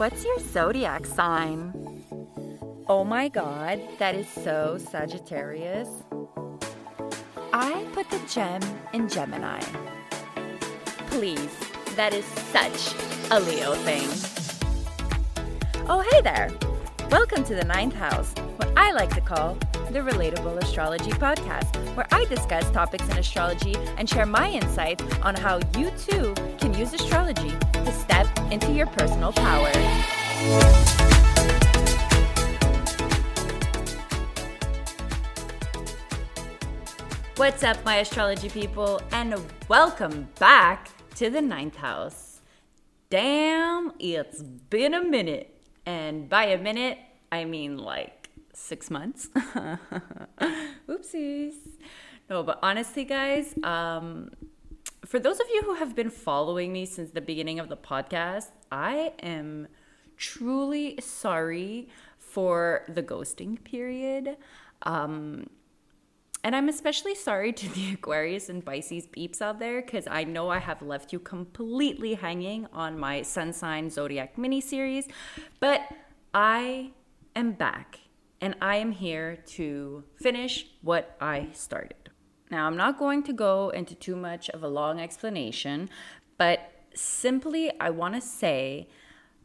What's your zodiac sign? Oh my god, that is so Sagittarius. I put the gem in Gemini. Please, that is such a Leo thing. Oh, hey there! Welcome to the ninth house, what I like to call the Relatable Astrology Podcast, where I discuss topics in astrology and share my insights on how you too can use astrology to step into your personal power. What's up, my astrology people, and welcome back to the ninth house. Damn, it's been a minute. And by a minute, I mean like six months. Oopsies. No, but honestly, guys, um, for those of you who have been following me since the beginning of the podcast, I am truly sorry for the ghosting period. Um, and I'm especially sorry to the Aquarius and Pisces peeps out there because I know I have left you completely hanging on my Sun Sign Zodiac mini series, but I am back and I am here to finish what I started. Now, I'm not going to go into too much of a long explanation, but simply I want to say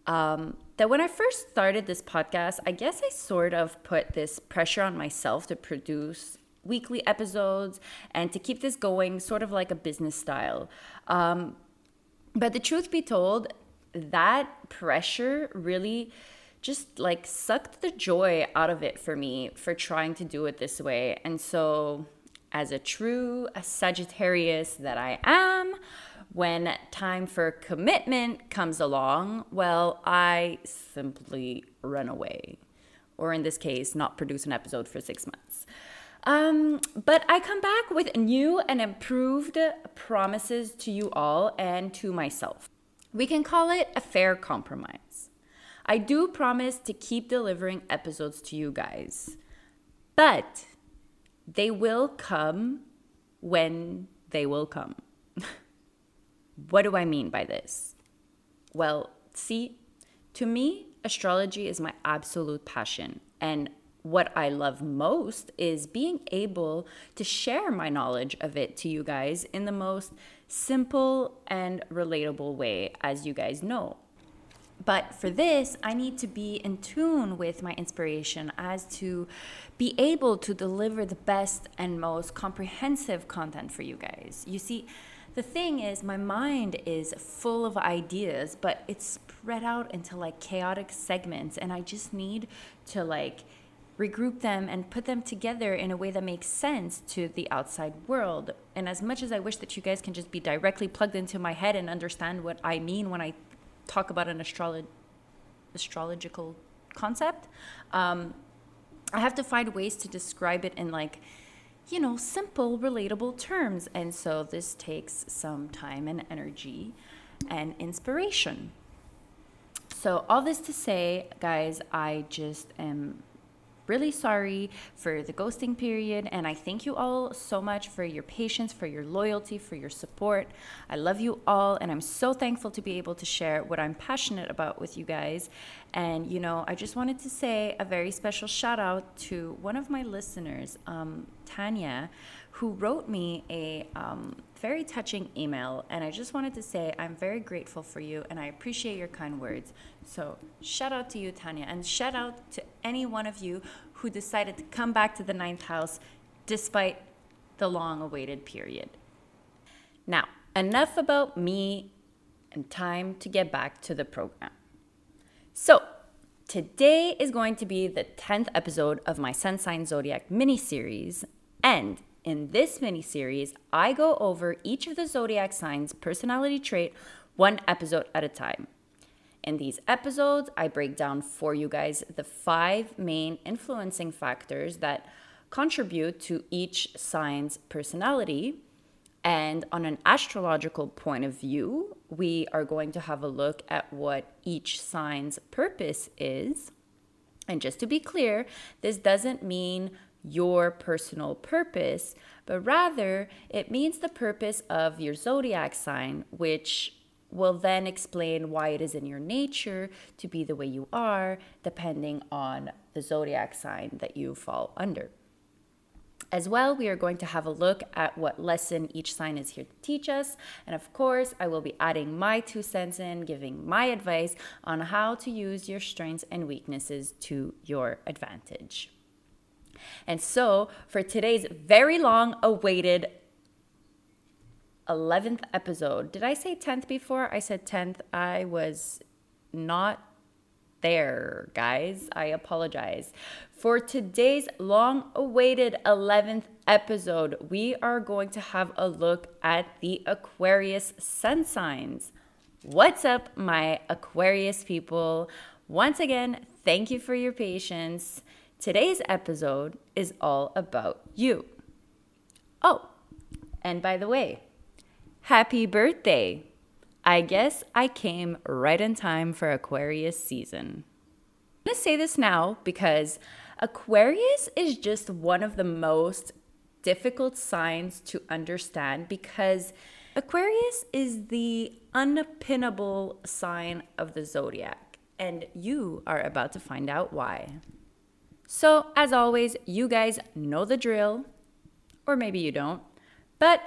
um, that when I first started this podcast, I guess I sort of put this pressure on myself to produce weekly episodes and to keep this going sort of like a business style. Um, but the truth be told, that pressure really just like sucked the joy out of it for me for trying to do it this way. And so, as a true Sagittarius that I am, when time for commitment comes along, well, I simply run away. Or in this case, not produce an episode for six months. Um, but I come back with new and improved promises to you all and to myself. We can call it a fair compromise. I do promise to keep delivering episodes to you guys, but they will come when they will come. what do I mean by this? Well, see, to me, astrology is my absolute passion, and what I love most is being able to share my knowledge of it to you guys in the most simple and relatable way, as you guys know. But for this, I need to be in tune with my inspiration as to be able to deliver the best and most comprehensive content for you guys. You see, the thing is, my mind is full of ideas, but it's spread out into like chaotic segments, and I just need to like regroup them and put them together in a way that makes sense to the outside world. And as much as I wish that you guys can just be directly plugged into my head and understand what I mean when I talk about an astrolo- astrological concept, um, I have to find ways to describe it in like, you know, simple, relatable terms. And so this takes some time and energy and inspiration. So, all this to say, guys, I just am really sorry for the ghosting period. And I thank you all so much for your patience, for your loyalty, for your support. I love you all. And I'm so thankful to be able to share what I'm passionate about with you guys. And, you know, I just wanted to say a very special shout out to one of my listeners, um, Tanya, who wrote me a um, very touching email. And I just wanted to say I'm very grateful for you and I appreciate your kind words. So, shout out to you, Tanya, and shout out to any one of you who decided to come back to the ninth house despite the long awaited period. Now, enough about me and time to get back to the program. So, today is going to be the 10th episode of my Sun Sign Zodiac mini series, and in this mini series, I go over each of the zodiac signs' personality trait one episode at a time. In these episodes, I break down for you guys the five main influencing factors that contribute to each sign's personality. And on an astrological point of view, we are going to have a look at what each sign's purpose is. And just to be clear, this doesn't mean your personal purpose, but rather it means the purpose of your zodiac sign, which will then explain why it is in your nature to be the way you are, depending on the zodiac sign that you fall under. As well, we are going to have a look at what lesson each sign is here to teach us. And of course, I will be adding my two cents in, giving my advice on how to use your strengths and weaknesses to your advantage. And so, for today's very long awaited 11th episode, did I say 10th before? I said 10th. I was not there, guys. I apologize. For today's long awaited 11th episode, we are going to have a look at the Aquarius sun signs. What's up, my Aquarius people? Once again, thank you for your patience. Today's episode is all about you. Oh, and by the way, happy birthday! I guess I came right in time for Aquarius season. I'm gonna say this now because Aquarius is just one of the most difficult signs to understand because Aquarius is the unpinnable sign of the zodiac, and you are about to find out why. So, as always, you guys know the drill, or maybe you don't, but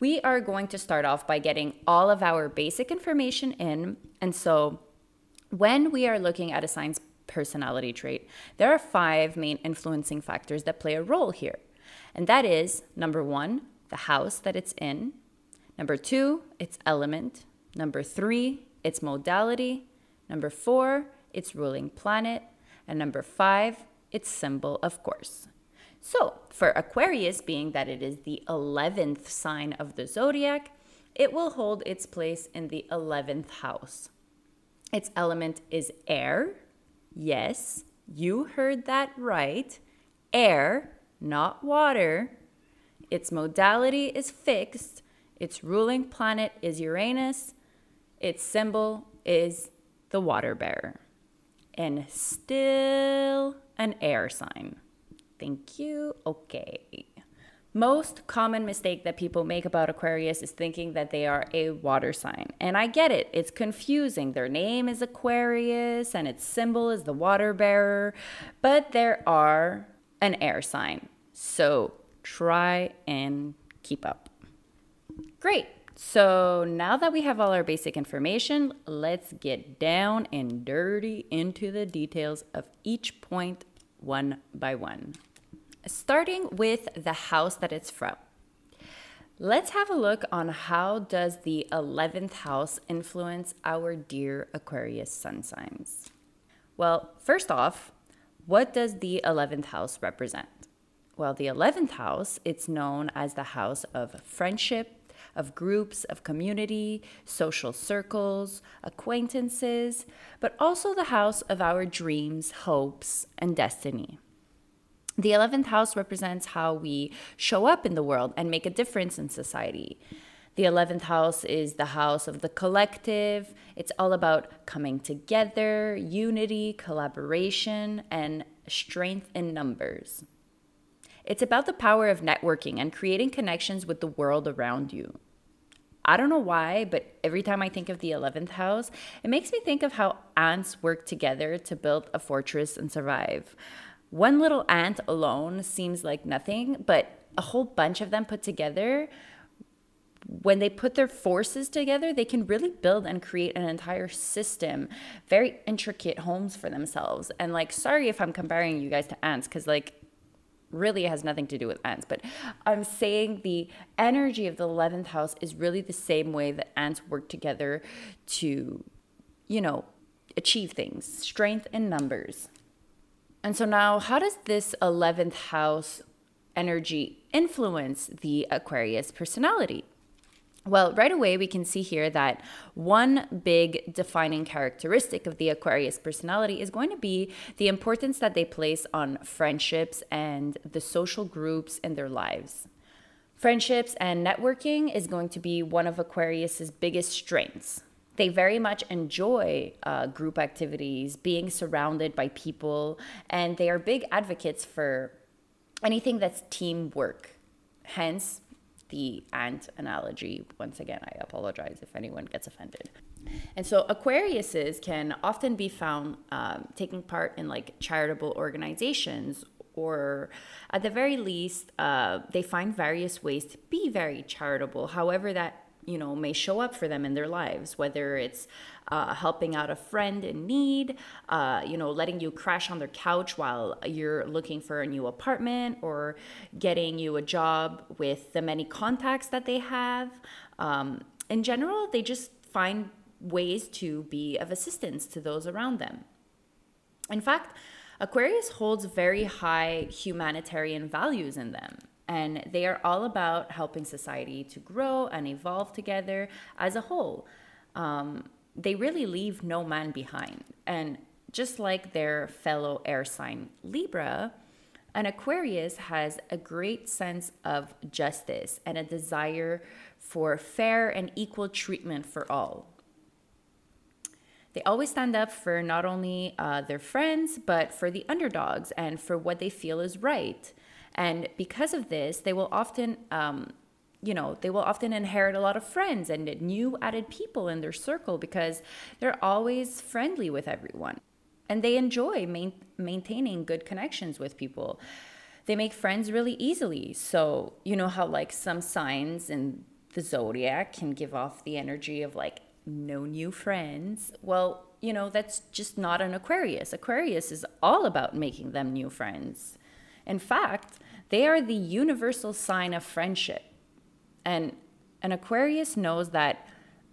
we are going to start off by getting all of our basic information in. And so, when we are looking at a sign's personality trait, there are five main influencing factors that play a role here. And that is number one, the house that it's in, number two, its element, number three, its modality, number four, its ruling planet, and number five, its symbol, of course. So, for Aquarius, being that it is the 11th sign of the zodiac, it will hold its place in the 11th house. Its element is air. Yes, you heard that right. Air, not water. Its modality is fixed. Its ruling planet is Uranus. Its symbol is the water bearer. And still an air sign. Thank you. Okay. Most common mistake that people make about Aquarius is thinking that they are a water sign. And I get it. It's confusing. Their name is Aquarius and its symbol is the water bearer, but there are an air sign. So try and keep up. Great. So now that we have all our basic information, let's get down and dirty into the details of each point one by one starting with the house that it's from. Let's have a look on how does the 11th house influence our dear Aquarius sun signs. Well, first off, what does the 11th house represent? Well, the 11th house, it's known as the house of friendship, of groups, of community, social circles, acquaintances, but also the house of our dreams, hopes, and destiny. The 11th house represents how we show up in the world and make a difference in society. The 11th house is the house of the collective. It's all about coming together, unity, collaboration, and strength in numbers. It's about the power of networking and creating connections with the world around you. I don't know why, but every time I think of the 11th house, it makes me think of how ants work together to build a fortress and survive. One little ant alone seems like nothing, but a whole bunch of them put together, when they put their forces together, they can really build and create an entire system, very intricate homes for themselves. And like, sorry if I'm comparing you guys to ants, because like, really has nothing to do with ants, but I'm saying the energy of the 11th house is really the same way that ants work together to, you know, achieve things strength in numbers. And so now, how does this 11th house energy influence the Aquarius personality? Well, right away, we can see here that one big defining characteristic of the Aquarius personality is going to be the importance that they place on friendships and the social groups in their lives. Friendships and networking is going to be one of Aquarius's biggest strengths they very much enjoy uh, group activities, being surrounded by people, and they are big advocates for anything that's teamwork. Hence, the ant analogy. Once again, I apologize if anyone gets offended. And so Aquariuses can often be found um, taking part in like charitable organizations, or at the very least, uh, they find various ways to be very charitable. However, that you know may show up for them in their lives whether it's uh, helping out a friend in need uh, you know letting you crash on their couch while you're looking for a new apartment or getting you a job with the many contacts that they have. Um, in general they just find ways to be of assistance to those around them. In fact aquarius holds very high humanitarian values in them and they are all about helping society to grow and evolve together as a whole. Um, they really leave no man behind. And just like their fellow air sign Libra, an Aquarius has a great sense of justice and a desire for fair and equal treatment for all. They always stand up for not only uh, their friends, but for the underdogs and for what they feel is right. And because of this, they will often, um, you know, they will often inherit a lot of friends and new added people in their circle because they're always friendly with everyone. And they enjoy main- maintaining good connections with people. They make friends really easily. So, you know how, like, some signs in the zodiac can give off the energy of, like, no new friends. Well, you know, that's just not an Aquarius. Aquarius is all about making them new friends. In fact, they are the universal sign of friendship. And an Aquarius knows that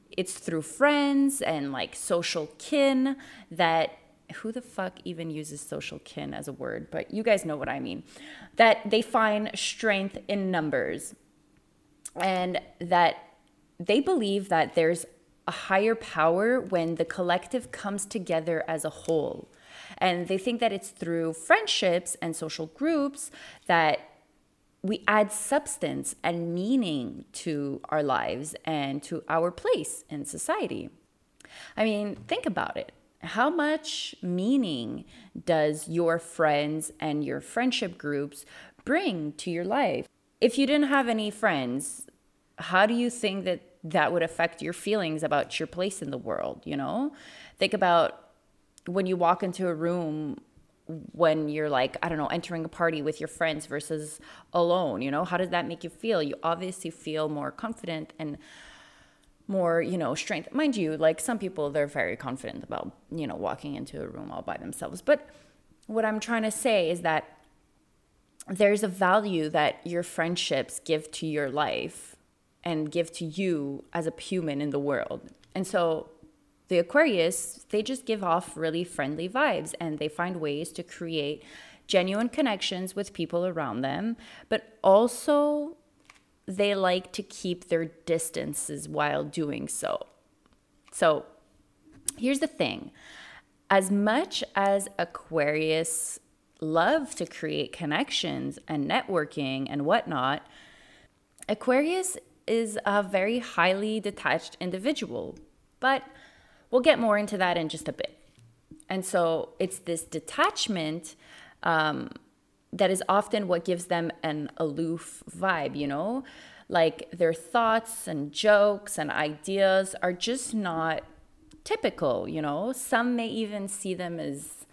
it's through friends and like social kin that who the fuck even uses social kin as a word, but you guys know what I mean. That they find strength in numbers and that they believe that there's a higher power when the collective comes together as a whole. And they think that it's through friendships and social groups that we add substance and meaning to our lives and to our place in society. I mean, think about it. How much meaning does your friends and your friendship groups bring to your life? If you didn't have any friends, how do you think that that would affect your feelings about your place in the world? You know, think about when you walk into a room when you're like i don't know entering a party with your friends versus alone you know how does that make you feel? You obviously feel more confident and more you know strength. Mind you like some people they're very confident about you know walking into a room all by themselves. But what i'm trying to say is that there's a value that your friendships give to your life and give to you as a human in the world. And so the Aquarius, they just give off really friendly vibes and they find ways to create genuine connections with people around them, but also they like to keep their distances while doing so. So here's the thing as much as Aquarius love to create connections and networking and whatnot, Aquarius is a very highly detached individual. But We'll get more into that in just a bit. And so it's this detachment um, that is often what gives them an aloof vibe, you know? Like their thoughts and jokes and ideas are just not typical, you know? Some may even see them as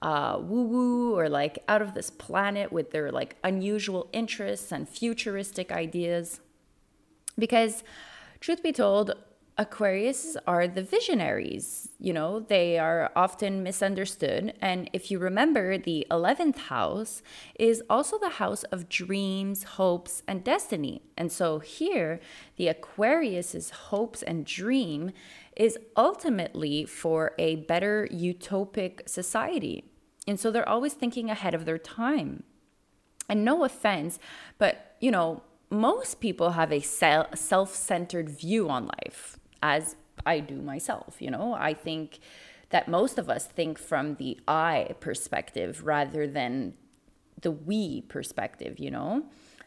uh, woo woo or like out of this planet with their like unusual interests and futuristic ideas. Because, truth be told, Aquarius are the visionaries. You know, they are often misunderstood. And if you remember, the 11th house is also the house of dreams, hopes, and destiny. And so here, the Aquarius's hopes and dream is ultimately for a better utopic society. And so they're always thinking ahead of their time. And no offense, but you know, most people have a self centered view on life as I do myself. You know, I think that most of us think from the I perspective rather than the we perspective, you know?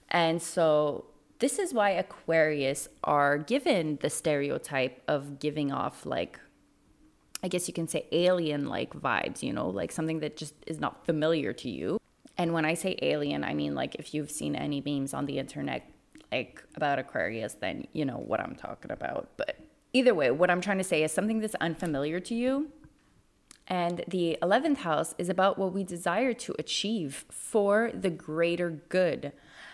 And so this is why Aquarius are given the stereotype of giving off like I guess you can say alien like vibes, you know, like something that just is not familiar to you. And when I say alien, I mean like if you've seen any memes on the internet like about Aquarius, then you know what I'm talking about. But either way, what I'm trying to say is something that's unfamiliar to you. And the 11th house is about what we desire to achieve for the greater good.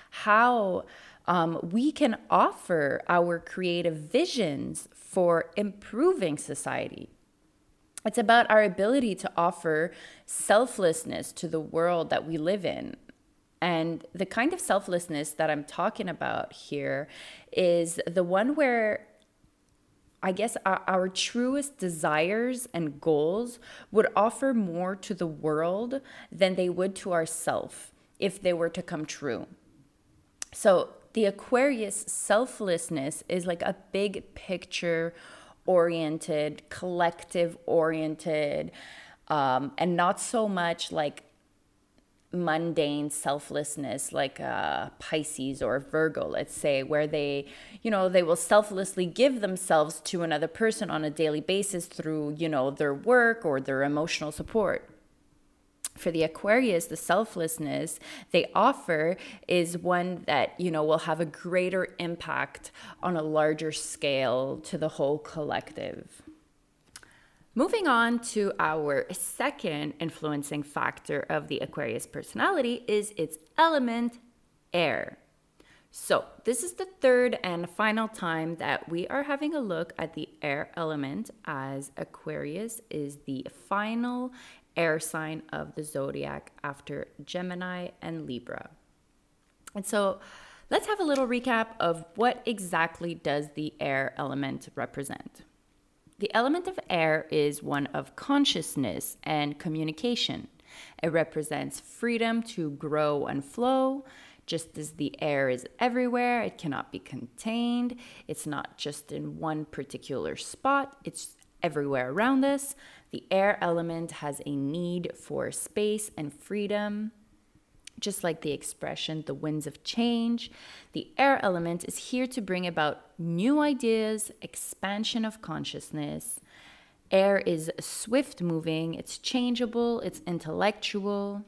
How um, we can offer our creative visions for improving society. It's about our ability to offer selflessness to the world that we live in. And the kind of selflessness that I'm talking about here is the one where I guess our, our, truest desires and goals would offer more to the world than they would to ourselves if they were to come true. So the Aquarius selflessness is like a big picture oriented, collective oriented, um, and not so much like mundane selflessness like uh, pisces or virgo let's say where they you know they will selflessly give themselves to another person on a daily basis through you know their work or their emotional support. For the aquarius the selflessness they offer is one that you know will have a greater impact on a larger scale to the whole collective Moving on to our second influencing factor of the Aquarius personality is its element air. So, this is the third and final time that we are having a look at the air element as Aquarius is the final air sign of the zodiac after Gemini and Libra. And so, let's have a little recap of what exactly does the air element represent. The element of air is one of consciousness and communication. It represents freedom to grow and flow. Just as the air is everywhere, it cannot be contained. It's not just in one particular spot, it's everywhere around us. The air element has a need for space and freedom. Just like the expression, the winds of change, the air element is here to bring about new ideas, expansion of consciousness. Air is swift moving, it's changeable, it's intellectual.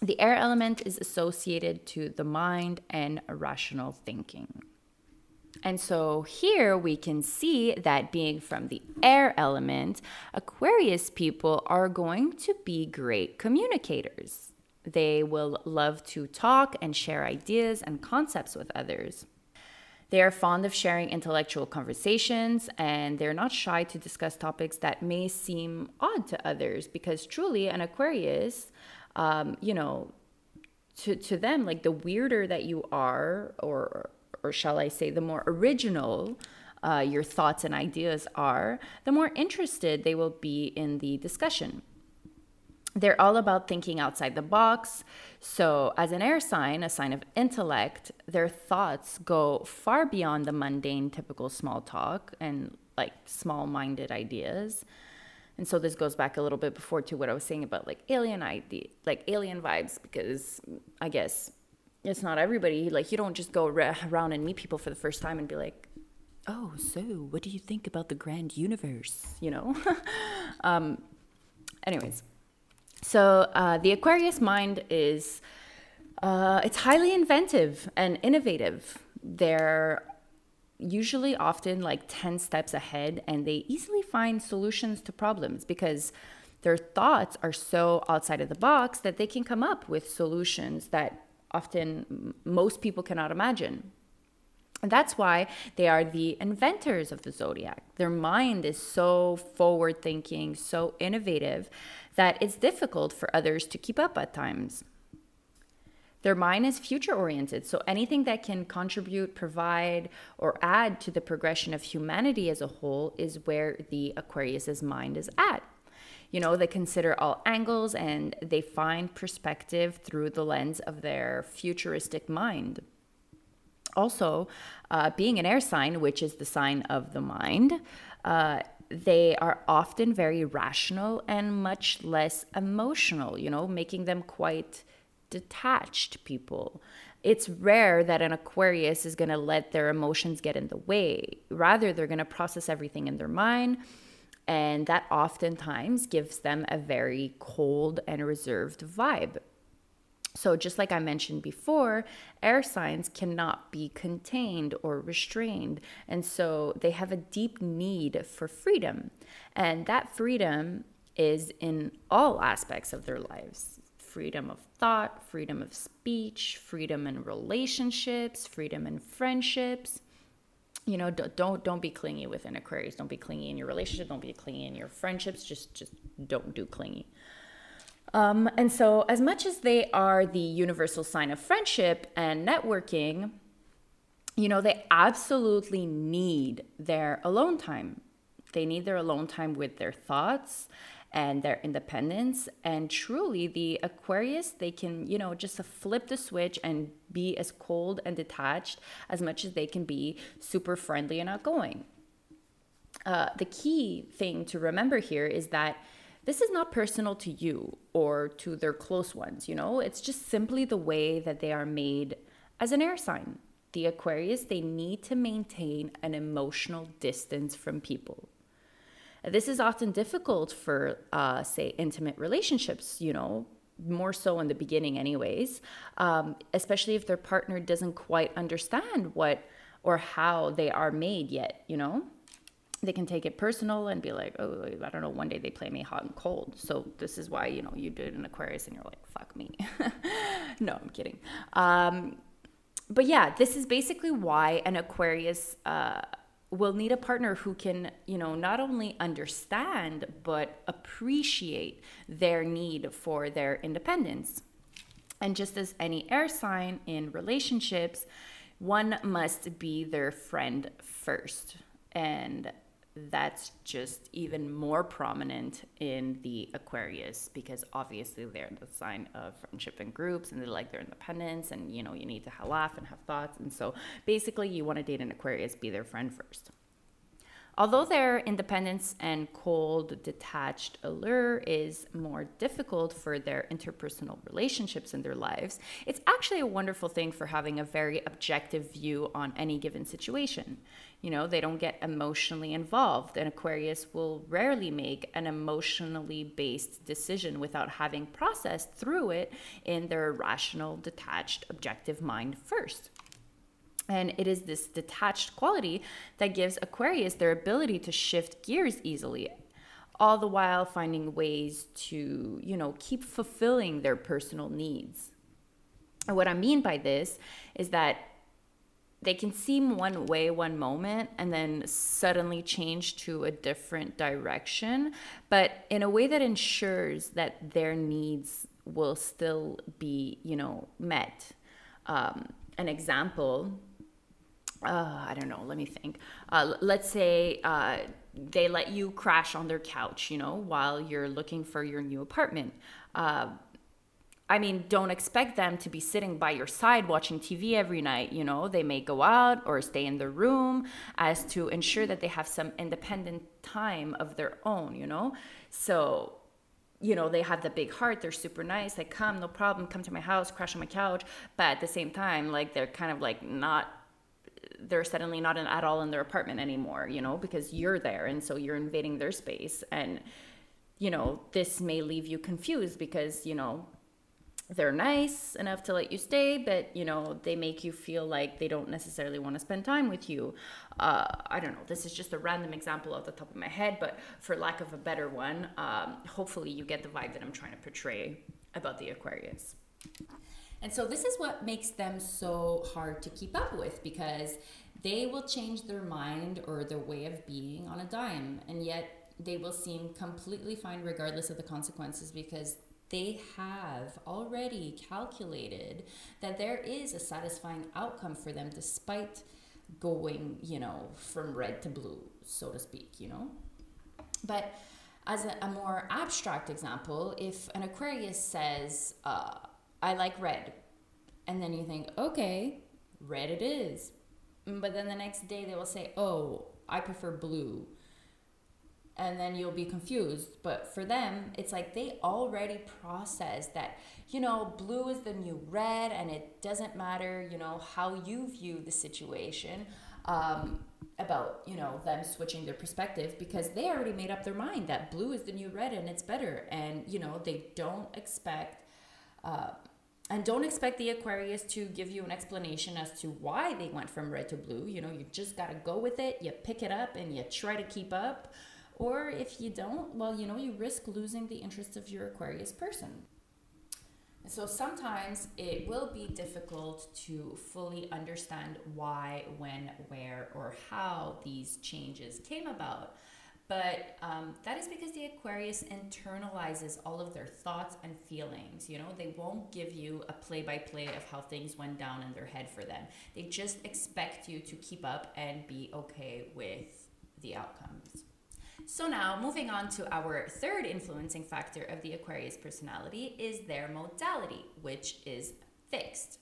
The air element is associated to the mind and rational thinking. And so here we can see that being from the air element, Aquarius people are going to be great communicators. They will love to talk and share ideas and concepts with others. They are fond of sharing intellectual conversations and they're not shy to discuss topics that may seem odd to others because truly, an Aquarius, um, you know, to, to them, like the weirder that you are, or, or shall I say, the more original uh, your thoughts and ideas are, the more interested they will be in the discussion they're all about thinking outside the box. So, as an air sign, a sign of intellect, their thoughts go far beyond the mundane, typical small talk and like small minded ideas. And so, this goes back a little bit before to what I was saying about like alien ID, like alien vibes, because I guess it's not everybody. Like, you don't just go around and meet people for the first time and be like, oh, so what do you think about the grand universe? You know? um, anyways so uh, the Aquarius mind is uh, it's highly inventive and innovative. They're usually often like 10 steps ahead and they easily find solutions to problems because their thoughts are so outside of the box that they can come up with solutions that often most people cannot imagine. And that's why they are the inventors of the zodiac. Their mind is so forward thinking, so innovative that it's difficult for others to keep up at times. Their mind is future oriented, so anything that can contribute, provide, or add to the progression of humanity as a whole is where the Aquarius's mind is at. You know, they consider all angles and they find perspective through the lens of their futuristic mind. Also, uh, being an air sign, which is the sign of the mind, uh, they are often very rational and much less emotional, you know, making them quite detached people. It's rare that an Aquarius is going to let their emotions get in the way. Rather, they're going to process everything in their mind. And that oftentimes gives them a very cold and reserved vibe. So, just like I mentioned before, air signs cannot be contained or restrained. And so they have a deep need for freedom. And that freedom is in all aspects of their lives freedom of thought, freedom of speech, freedom in relationships, freedom in friendships. You know, don't don't be clingy with an Aquarius. Don't be clingy in your relationship. Don't be clingy in your friendships. Just just don't do clingy. Um, and so, as much as they are the universal sign of friendship and networking, you know, they absolutely need their alone time. They need their alone time with their thoughts and their independence. And truly, the Aquarius, they can, you know, just flip the switch and be as cold and detached as much as they can be super friendly and outgoing. Uh, the key thing to remember here is that this is not personal to you or to their close ones, you know? It's just simply the way that they are made as an air sign. The Aquarius, they need to maintain an emotional distance from people. This is often difficult for, uh, say, intimate relationships, you know, more so in the beginning, anyways, um, especially if their partner doesn't quite understand what or how they are made yet, you know? They can take it personal and be like, oh, I don't know, one day they play me hot and cold. So this is why, you know, you did an Aquarius and you're like, fuck me. no, I'm kidding. Um, but yeah, this is basically why an Aquarius uh, will need a partner who can, you know, not only understand, but appreciate their need for their independence. And just as any air sign in relationships, one must be their friend first. And that's just even more prominent in the Aquarius because obviously they're the sign of friendship and groups and they like their independence and you know you need to laugh and have thoughts and so basically you want to date an Aquarius be their friend first. Although their independence and cold, detached allure is more difficult for their interpersonal relationships in their lives, it's actually a wonderful thing for having a very objective view on any given situation. You know, they don't get emotionally involved. An Aquarius will rarely make an emotionally based decision without having processed through it in their rational, detached, objective mind first. And it is this detached quality that gives Aquarius their ability to shift gears easily, all the while finding ways to, you know, keep fulfilling their personal needs. And what I mean by this is that they can seem one way one moment and then suddenly change to a different direction, but in a way that ensures that their needs will still be, you know, met. Um, an example uh, I don't know, let me think. Uh, let's say uh, they let you crash on their couch, you know, while you're looking for your new apartment. I mean, don't expect them to be sitting by your side watching TV every night. You know, they may go out or stay in the room as to ensure that they have some independent time of their own, you know? So, you know, they have the big heart, they're super nice, like, come, no problem, come to my house, crash on my couch. But at the same time, like, they're kind of like not they're suddenly not at all in their apartment anymore, you know, because you're there and so you're invading their space. And, you know, this may leave you confused because, you know, they're nice enough to let you stay, but, you know, they make you feel like they don't necessarily want to spend time with you. Uh, I don't know. This is just a random example off the top of my head, but for lack of a better one, um, hopefully you get the vibe that I'm trying to portray about the Aquarius. And so this is what makes them so hard to keep up with because they will change their mind or their way of being on a dime. And yet they will seem completely fine regardless of the consequences because they have already calculated that there is a satisfying outcome for them despite going, you know, from red to blue, so to speak, you know? But as a, a more abstract example, if an Aquarius says, uh, I like red. And then you think, okay, red it is. But then the next day they will say, oh, I prefer blue. And then you'll be confused. But for them, it's like they already process that, you know, blue is the new red and it doesn't matter, you know, how you view the situation. Um, about you know them switching their perspective because they already made up their mind that blue is the new red and it's better and you know they don't expect uh, and don't expect the Aquarius to give you an explanation as to why they went from red to blue. You know, you just got to go with it. You pick it up and you try to keep up. Or if you don't, well, you know, you risk losing the interest of your Aquarius person. So sometimes it will be difficult to fully understand why, when, where, or how these changes came about. But um, that is because the Aquarius internalizes all of their thoughts and feelings. You know, they won't give you a play by play of how things went down in their head for them. They just expect you to keep up and be okay with the outcomes. So, now moving on to our third influencing factor of the Aquarius personality is their modality, which is fixed.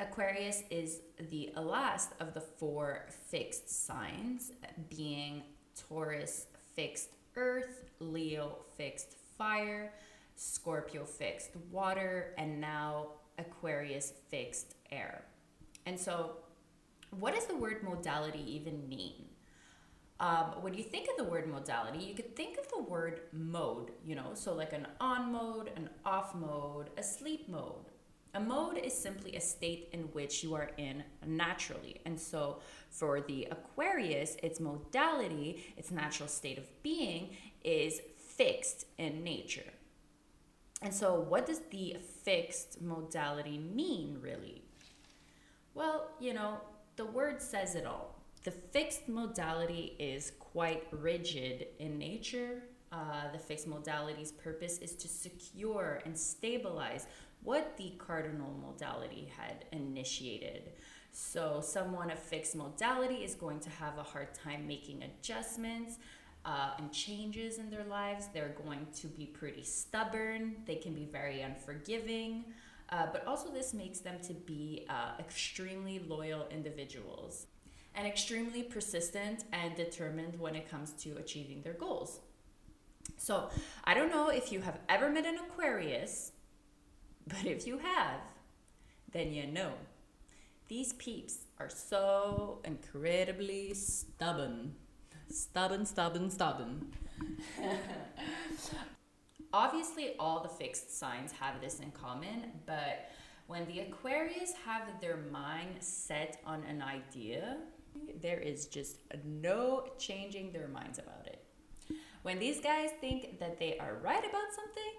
Aquarius is the last of the four fixed signs, being Taurus fixed earth, Leo fixed fire, Scorpio fixed water, and now Aquarius fixed air. And so, what does the word modality even mean? Um, when you think of the word modality, you could think of the word mode, you know, so like an on mode, an off mode, a sleep mode. A mode is simply a state in which you are in naturally. And so for the Aquarius, its modality, its natural state of being is fixed in nature. And so, what does the fixed modality mean, really? Well, you know, the word says it all. The fixed modality is quite rigid in nature. Uh, the fixed modality's purpose is to secure and stabilize what the cardinal modality had initiated. So, someone of fixed modality is going to have a hard time making adjustments uh, and changes in their lives. They're going to be pretty stubborn, they can be very unforgiving. Uh, but also, this makes them to be uh, extremely loyal individuals and extremely persistent and determined when it comes to achieving their goals. So, I don't know if you have ever met an Aquarius but if you have, then you know. These peeps are so incredibly stubborn. Stubborn, stubborn, stubborn. Obviously, all the fixed signs have this in common, but when the Aquarius have their mind set on an idea, there is just no changing their minds about it. When these guys think that they are right about something,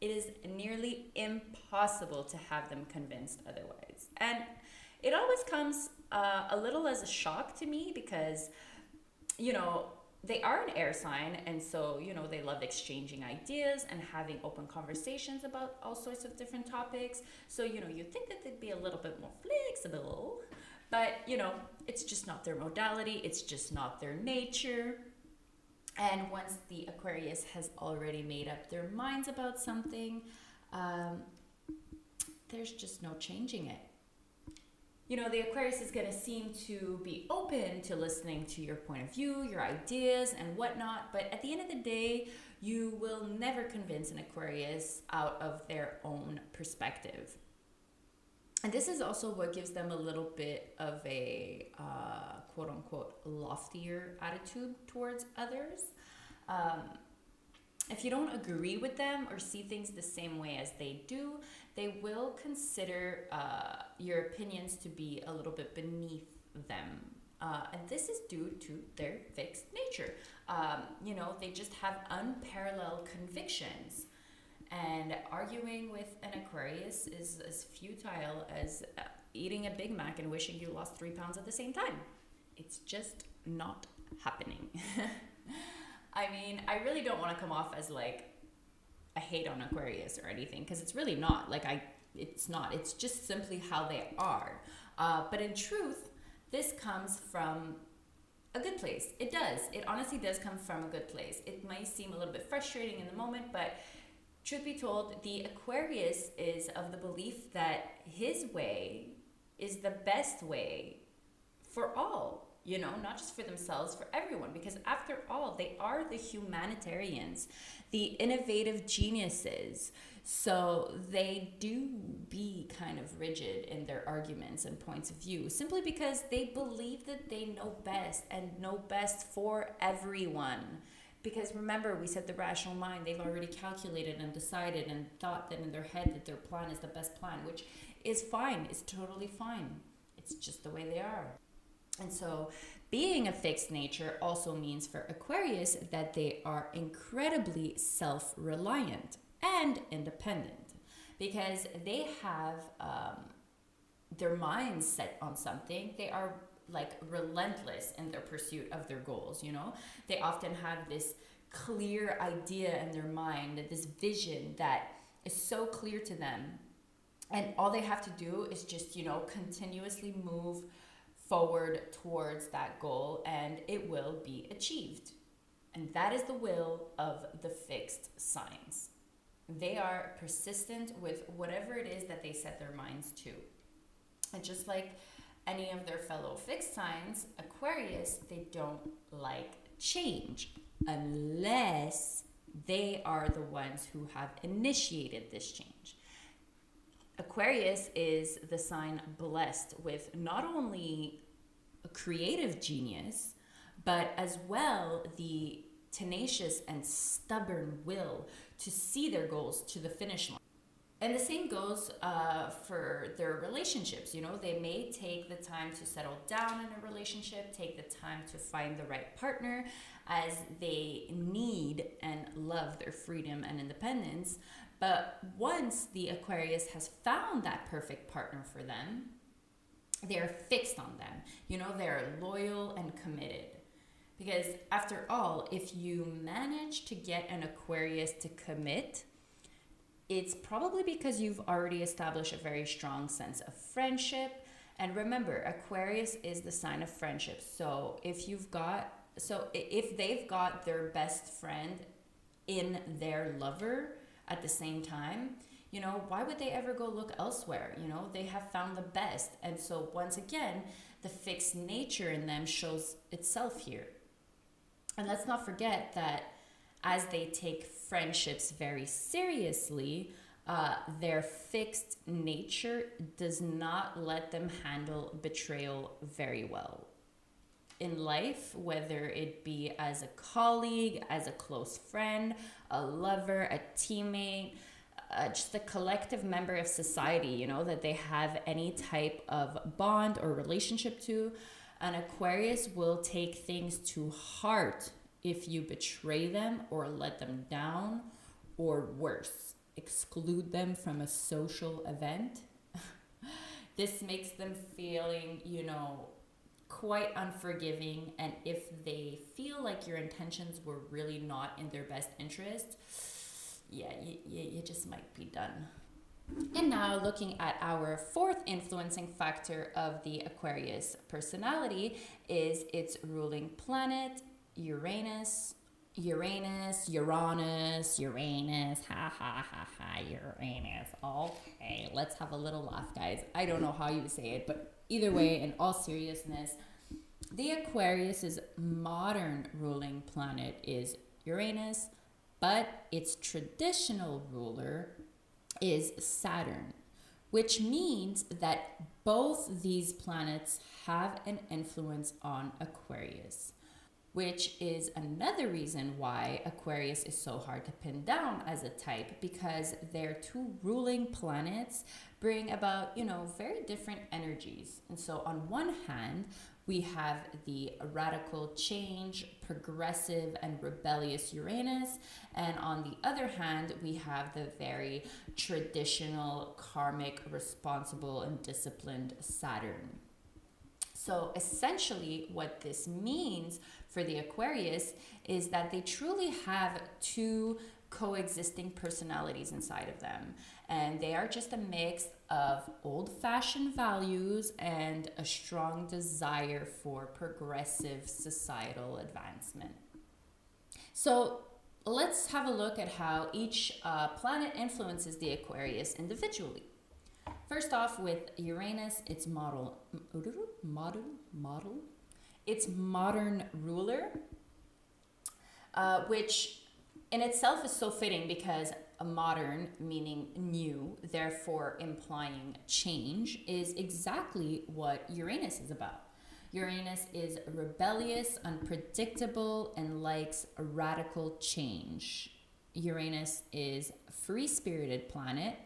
it is nearly impossible to have them convinced otherwise. And it always comes uh, a little as a shock to me because, you know, they are an air sign, and so, you know, they love exchanging ideas and having open conversations about all sorts of different topics. So, you know, you think that they'd be a little bit more flexible, but, you know, it's just not their modality, it's just not their nature. And once the Aquarius has already made up their minds about something, um, there's just no changing it. You know, the Aquarius is going to seem to be open to listening to your point of view, your ideas, and whatnot, but at the end of the day, you will never convince an Aquarius out of their own perspective. And this is also what gives them a little bit of a uh, quote unquote loftier attitude towards others. Um, if you don't agree with them or see things the same way as they do, they will consider uh, your opinions to be a little bit beneath them. Uh, and this is due to their fixed nature. Um, you know, they just have unparalleled convictions. And arguing with an Aquarius is as futile as uh, eating a Big Mac and wishing you lost three pounds at the same time. It's just not happening. I mean, I really don't want to come off as like a hate on Aquarius or anything because it's really not. Like I, it's not. It's just simply how they are. Uh, but in truth, this comes from a good place. It does. It honestly does come from a good place. It might seem a little bit frustrating in the moment, but truth be told, the Aquarius is of the belief that his way is the best way for all, you know, not just for themselves, for everyone, because after all, they are the humanitarians, the innovative geniuses. So they do be kind of rigid in their arguments and points of view simply because they believe that they know best and know best for everyone Because remember, we said the rational mind, they've already calculated and decided and thought that in their head that their plan is the best plan, which is fine, it's totally fine. It's just the way they are. And so, being a fixed nature also means for Aquarius that they are incredibly self reliant and independent because they have um, their minds set on something. They are like relentless in their pursuit of their goals, you know? They often have this clear idea in their mind, this vision that is so clear to them. And all they have to do is just, you know, continuously move forward towards that goal and it will be achieved. And that is the will of the fixed signs. They are persistent with whatever it is that they set their minds to. And just like any of their fellow fixed signs, Aquarius, they don't like change unless they are the ones who have initiated this change. Aquarius is the sign blessed with not only a creative genius, but as well the tenacious and stubborn will to see their goals to the finish line. And the same goes uh, for their relationships. You know, they may take the time to settle down in a relationship, take the time to find the right partner as they need and love their freedom and independence. But once the Aquarius has found that perfect partner for them, they're fixed on them. You know, they're loyal and committed. Because after all, if you manage to get an Aquarius to commit, it's probably because you've already established a very strong sense of friendship. And remember, Aquarius is the sign of friendship. So if you've got, so if they've got their best friend in their lover at the same time, you know, why would they ever go look elsewhere? You know, they have found the best. And so once again, the fixed nature in them shows itself here. And let's not forget that as they take friendships very seriously, uh, their fixed nature does not let them handle betrayal very well. In life, whether it be as a colleague, as a close friend, a lover, a teammate, uh, just a collective member of society, you know, that they have any type of bond or relationship to, an Aquarius will take things to heart if you betray them or let them down, or worse, exclude them from a social event. this makes them feeling, you know, quite unforgiving. And if they feel like your intentions were really not in their best interest, yeah, you, you, just might be done. And now, looking at our fourth influencing factor of the Aquarius personality is its ruling planet, Uranus, Uranus, Uranus, Uranus, ha ha ha ha, Uranus. Okay, let's have a little laugh, guys. I don't know how you say it, but either way, in all seriousness, the Aquarius's modern ruling planet is Uranus, but its traditional ruler is Saturn, which means that both these planets have an influence on Aquarius which is another reason why Aquarius is so hard to pin down as a type because their two ruling planets bring about, you know, very different energies. And so, on one hand, we have the radical change, progressive, and rebellious Uranus. And on the other hand, we have the very traditional, karmic, responsible, and disciplined Saturn. So essentially, what this means for the Aquarius is that they truly have two coexisting personalities inside of them. And they are just a mix of old fashioned values and a strong desire for progressive societal advancement. So let's have a look at how each uh, planet influences the Aquarius individually. First off, with Uranus, its model, model, model, its modern ruler, uh, which in itself is so fitting because a modern meaning new, therefore implying change, is exactly what Uranus is about. Uranus is rebellious, unpredictable, and likes radical change. Uranus is a free spirited planet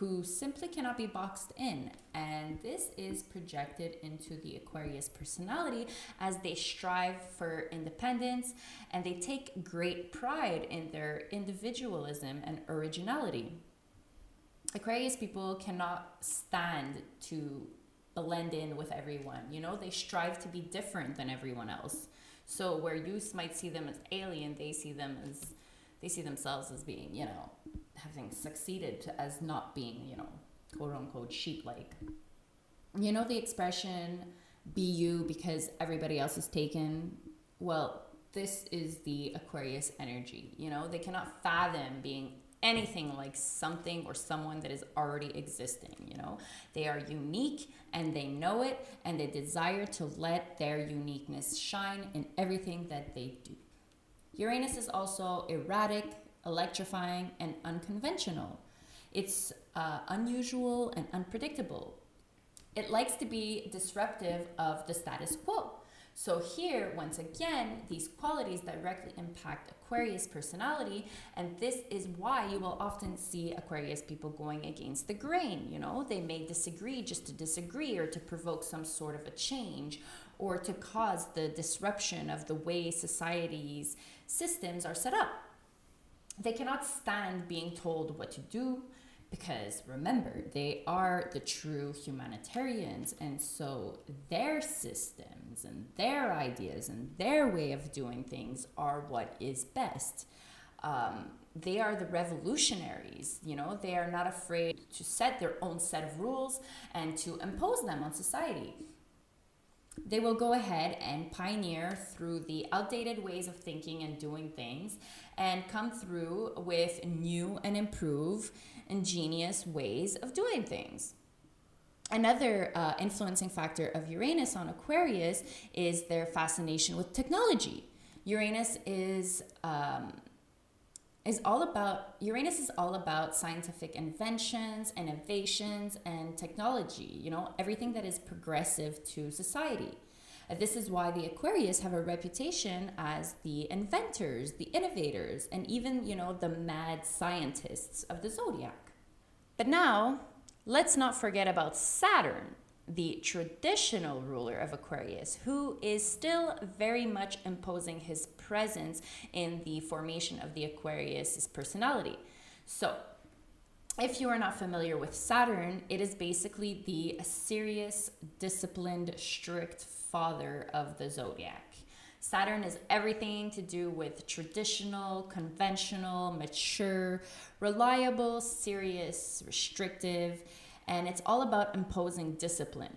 who simply cannot be boxed in. And this is projected into the Aquarius personality as they strive for independence and they take great pride in their individualism and originality. Aquarius people cannot stand to blend in with everyone. You know, they strive to be different than everyone else. So where you might see them as alien, they see them as they see themselves as being, you know, having succeeded to, as not being, you know, quote unquote sheep like. You know the expression be you because everybody else is taken? Well, this is the Aquarius energy. You know, they cannot fathom being anything like something or someone that is already existing. You know, they are unique and they know it and they desire to let their uniqueness shine in everything that they do. Uranus is also erratic, electrifying, and unconventional. It's uh, unusual and unpredictable. It likes to be disruptive of the status quo. So, here, once again, these qualities directly impact Aquarius personality, and this is why you will often see Aquarius people going against the grain. You know, they may disagree just to disagree or to provoke some sort of a change or to cause the disruption of the way society's systems are set up. They cannot stand being told what to do because remember, they are the true humanitarians, and so their systems and their ideas and their way of doing things are what is best. Um, they are the revolutionaries, you know, they are not afraid to set their own set of rules and to impose them on society they will go ahead and pioneer through the outdated ways of thinking and doing things and come through with new and improved ingenious ways of doing things. Another uh, influencing factor of Uranus on Aquarius is their fascination with technology. Uranus is um, is all about Uranus is all about scientific inventions, innovations, and technology. You know, everything that is progressive to society. Uh, this is why the Aquarius have a reputation as the inventors, the innovators, and even, you know, the mad scientists of the zodiac. But now, let's not forget about Saturn, the traditional ruler of Aquarius, who is still very much imposing his presence in the formation of the Aquarius' personality. So, if you are not familiar with Saturn, it is basically the serious, disciplined, strict father of the zodiac. Saturn is everything to do with traditional, conventional, mature, reliable, serious, restrictive, and it's all about imposing discipline.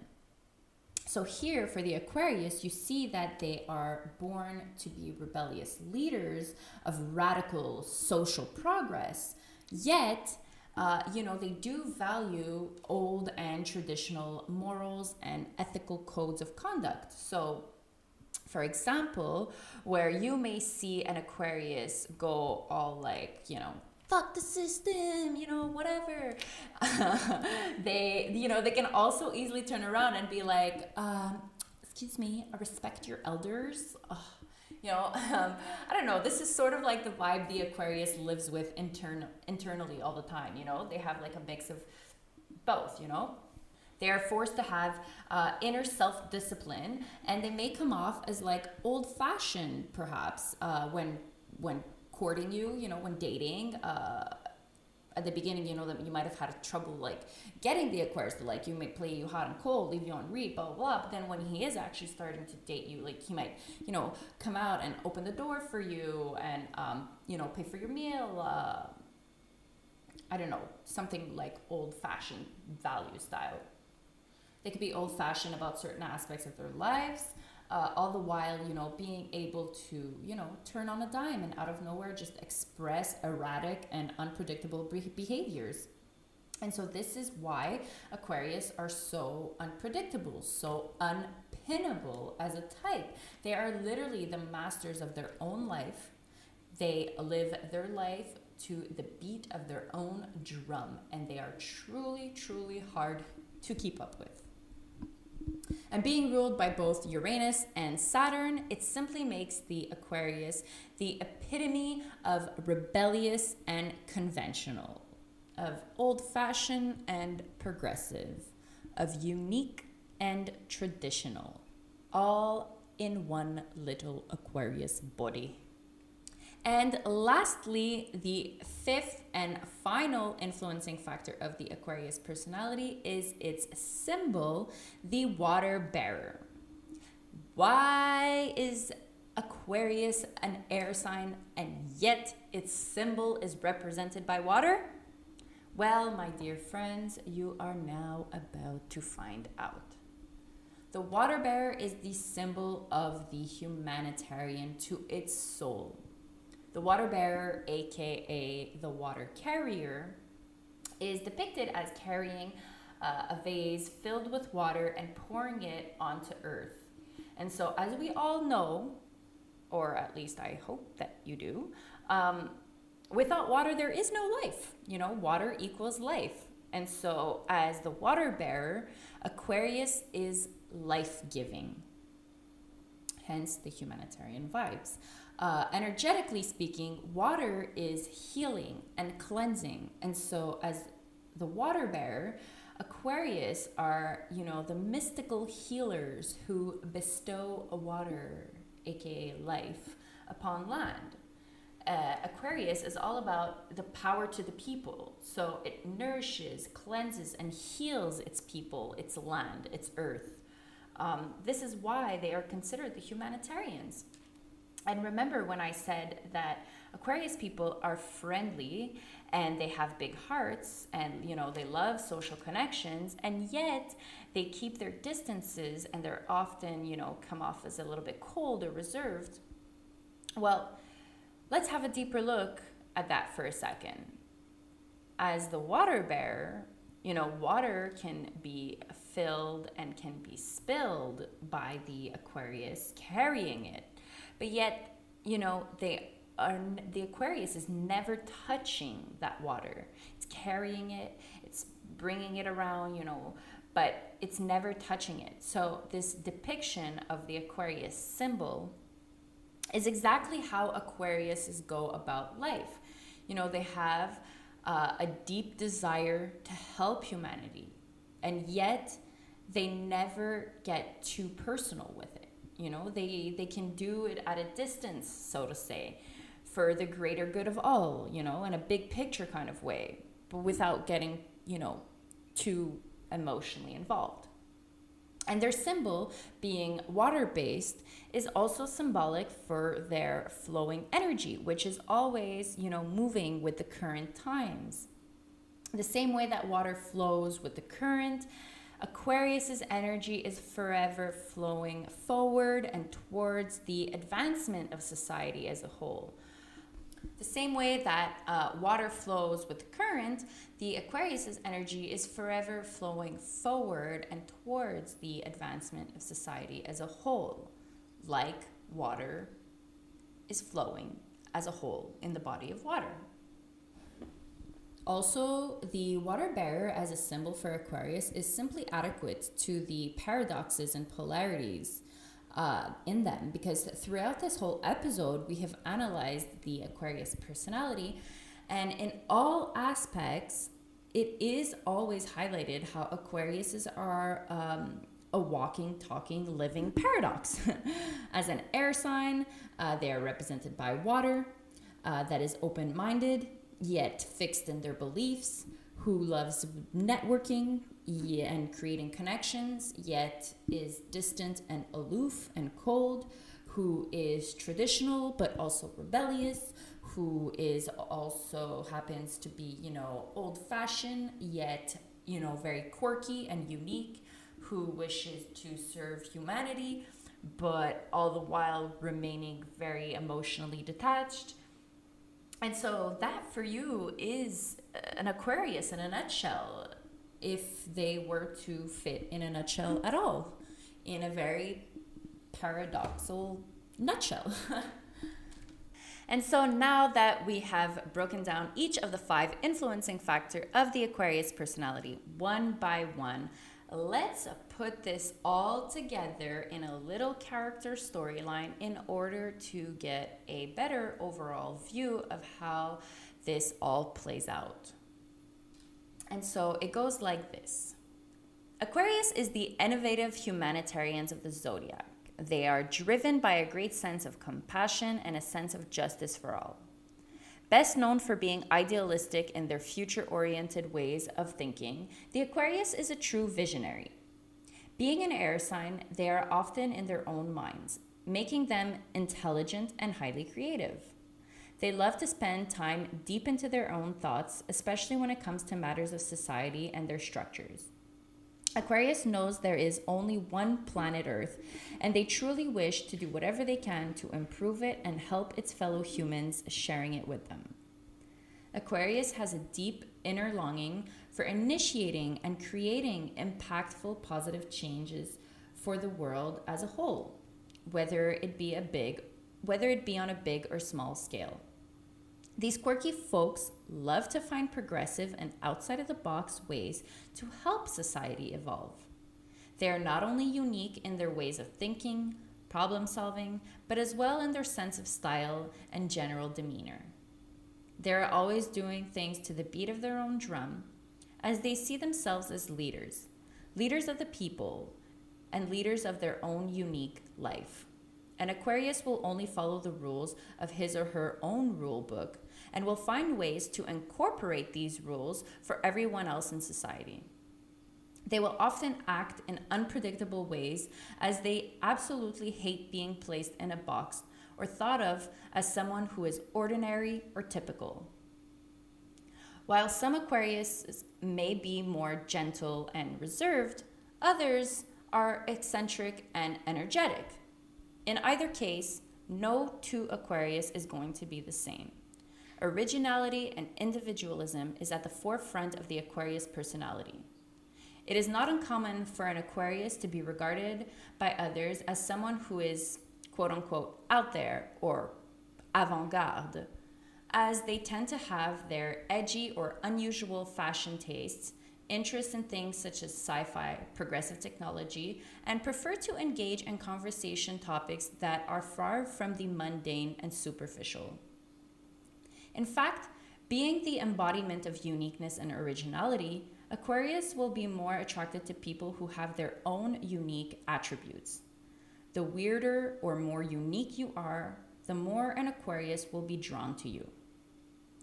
So, here for the Aquarius, you see that they are born to be rebellious leaders of radical social progress, yet, uh, you know, they do value old and traditional morals and ethical codes of conduct. So, for example, where you may see an Aquarius go all like, you know, fuck the system, you know, whatever. they, you know, they can also easily turn around and be like, um, excuse me, I respect your elders. You know, um, I don't know. This is sort of like the vibe the Aquarius lives with intern- internally all the time. You know, they have like a mix of both. You know, they are forced to have uh, inner self discipline, and they may come off as like old fashioned, perhaps, uh, when when courting you, you know, when dating, uh, at the beginning, you know, that you might have had trouble like getting the Aquarius like you, may play you hot and cold, leave you on read, blah, blah, blah. But then when he is actually starting to date you, like he might, you know, come out and open the door for you and, um, you know, pay for your meal. Uh, I don't know, something like old fashioned value style. They could be old fashioned about certain aspects of their lives uh, all the while, you know, being able to, you know, turn on a dime and out of nowhere just express erratic and unpredictable behaviors. And so this is why Aquarius are so unpredictable, so unpinnable as a type. They are literally the masters of their own life. They live their life to the beat of their own drum, and they are truly, truly hard to keep up with. And being ruled by both Uranus and Saturn, it simply makes the Aquarius the epitome of rebellious and conventional, of old fashioned and progressive, of unique and traditional, all in one little Aquarius body. And lastly, the fifth and final influencing factor of the Aquarius personality is its symbol, the water bearer. Why is Aquarius an air sign and yet its symbol is represented by water? Well, my dear friends, you are now about to find out. The water bearer is the symbol of the humanitarian to its soul the water bearer, aka the water carrier, is depicted as carrying uh, a vase filled with water and pouring it onto earth. And so, as we all know, or at least I hope that you do, um, without water, there is no life. You know, water equals life. And so, as the water bearer, Aquarius is life giving, hence the humanitarian vibes. Uh, energetically speaking, water is healing and cleansing. And so, as the water bearer, Aquarius are, you know, the mystical healers who bestow a water, aka life, upon land. Uh, Aquarius is all about the power to the people. So it nourishes, cleanses, and heals its people, its land, its earth. Um, this is why they are considered the humanitarians. And remember when I said that Aquarius people are friendly and they have big hearts and you know they love social connections and yet they keep their distances and they're often, you know, come off as a little bit cold or reserved. Well, let's have a deeper look at that for a second. As the water bearer, you know, water can be filled and can be spilled by the Aquarius carrying it but yet, you know, they are the Aquarius is never touching that water. It's carrying it, it's bringing it around, you know, but it's never touching it. So this depiction of the Aquarius symbol is exactly how Aquariuses go about life. You know, they have uh, a deep desire to help humanity, and yet they never get too personal with it you know they they can do it at a distance so to say for the greater good of all you know in a big picture kind of way but without getting you know too emotionally involved. And their symbol being water based is also symbolic for their flowing energy which is always you know moving with the current times. The same way that water flows with the current Aquarius's energy is forever flowing forward and towards the advancement of society as a whole. The same way that uh, water flows with current, the Aquarius's energy is forever flowing forward and towards the advancement of society as a whole, like water is flowing as a whole in the body of water. Also, the water bearer as a symbol for Aquarius is simply adequate to the paradoxes and polarities uh, in them because throughout this whole episode, we have analyzed the Aquarius personality, and in all aspects, it is always highlighted how Aquariuses are um, a walking, talking, living paradox. As an air sign, uh, they are represented by water uh, that is open minded yet fixed in their beliefs, who loves networking and creating connections, yet is distant and aloof and cold, who is traditional but also rebellious, who is also happens to be, you know, old fashioned, yet, you know, very quirky and unique, who wishes to serve humanity, but all the while remaining very emotionally detached and so that for you is uh, an Aquarius in a nutshell, if they were to fit in a nutshell at all, in a very paradoxal nutshell. and so now that we have broken down each of the five influencing factor of the Aquarius personality one by one, let's put this all together in a little character storyline in order to get a better overall view of how this all plays out. And so it goes like this Aquarius is the innovative humanitarians of the zodiac. They are driven by a great sense of compassion and a sense of justice for all. Best known for being idealistic in their future oriented ways of thinking, the Aquarius is a true visionary. Being an air sign, they are often in their own minds, making them intelligent and highly creative. They love to spend time deep into their own thoughts, especially when it comes to matters of society and their structures. Aquarius knows there is only one planet Earth, and they truly wish to do whatever they can to improve it and help its fellow humans sharing it with them. Aquarius has a deep inner longing for initiating and creating impactful positive changes for the world as a whole, whether it be a big whether it be on a big or small scale. These quirky folks love to find progressive and outside of the box ways to help society evolve. They are not only unique in their ways of thinking, problem solving, but as well in their sense of style and general demeanor. They are always doing things to the beat of their own drum, as they see themselves as leaders, leaders of the people, and leaders of their own unique life. An Aquarius will only follow the rules of his or her own rule book and will find ways to incorporate these rules for everyone else in society. They will often act in unpredictable ways as they absolutely hate being placed in a box or thought of as someone who is ordinary or typical. While some Aquarius may be more gentle and reserved, others are eccentric and energetic. In either case, no two Aquarius is going to be the same. Originality and individualism is at the forefront of the Aquarius personality. It is not uncommon for an Aquarius to be regarded by others as someone who is quote unquote out there or avant garde, as they tend to have their edgy or unusual fashion tastes, interest in things such as sci fi, progressive technology, and prefer to engage in conversation topics that are far from the mundane and superficial. In fact, being the embodiment of uniqueness and originality, Aquarius will be more attracted to people who have their own unique attributes. The weirder or more unique you are, the more an Aquarius will be drawn to you.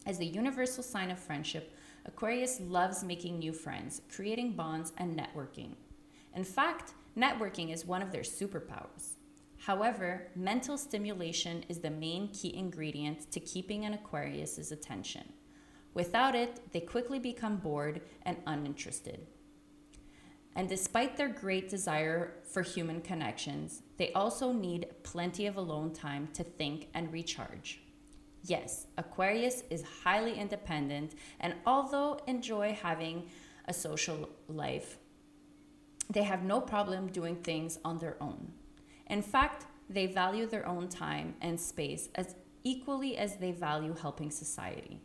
As the universal sign of friendship, Aquarius loves making new friends, creating bonds, and networking. In fact, networking is one of their superpowers. However, mental stimulation is the main key ingredient to keeping an Aquarius's attention. Without it, they quickly become bored and uninterested. And despite their great desire for human connections, they also need plenty of alone time to think and recharge. Yes, Aquarius is highly independent and although enjoy having a social life, they have no problem doing things on their own. In fact, they value their own time and space as equally as they value helping society.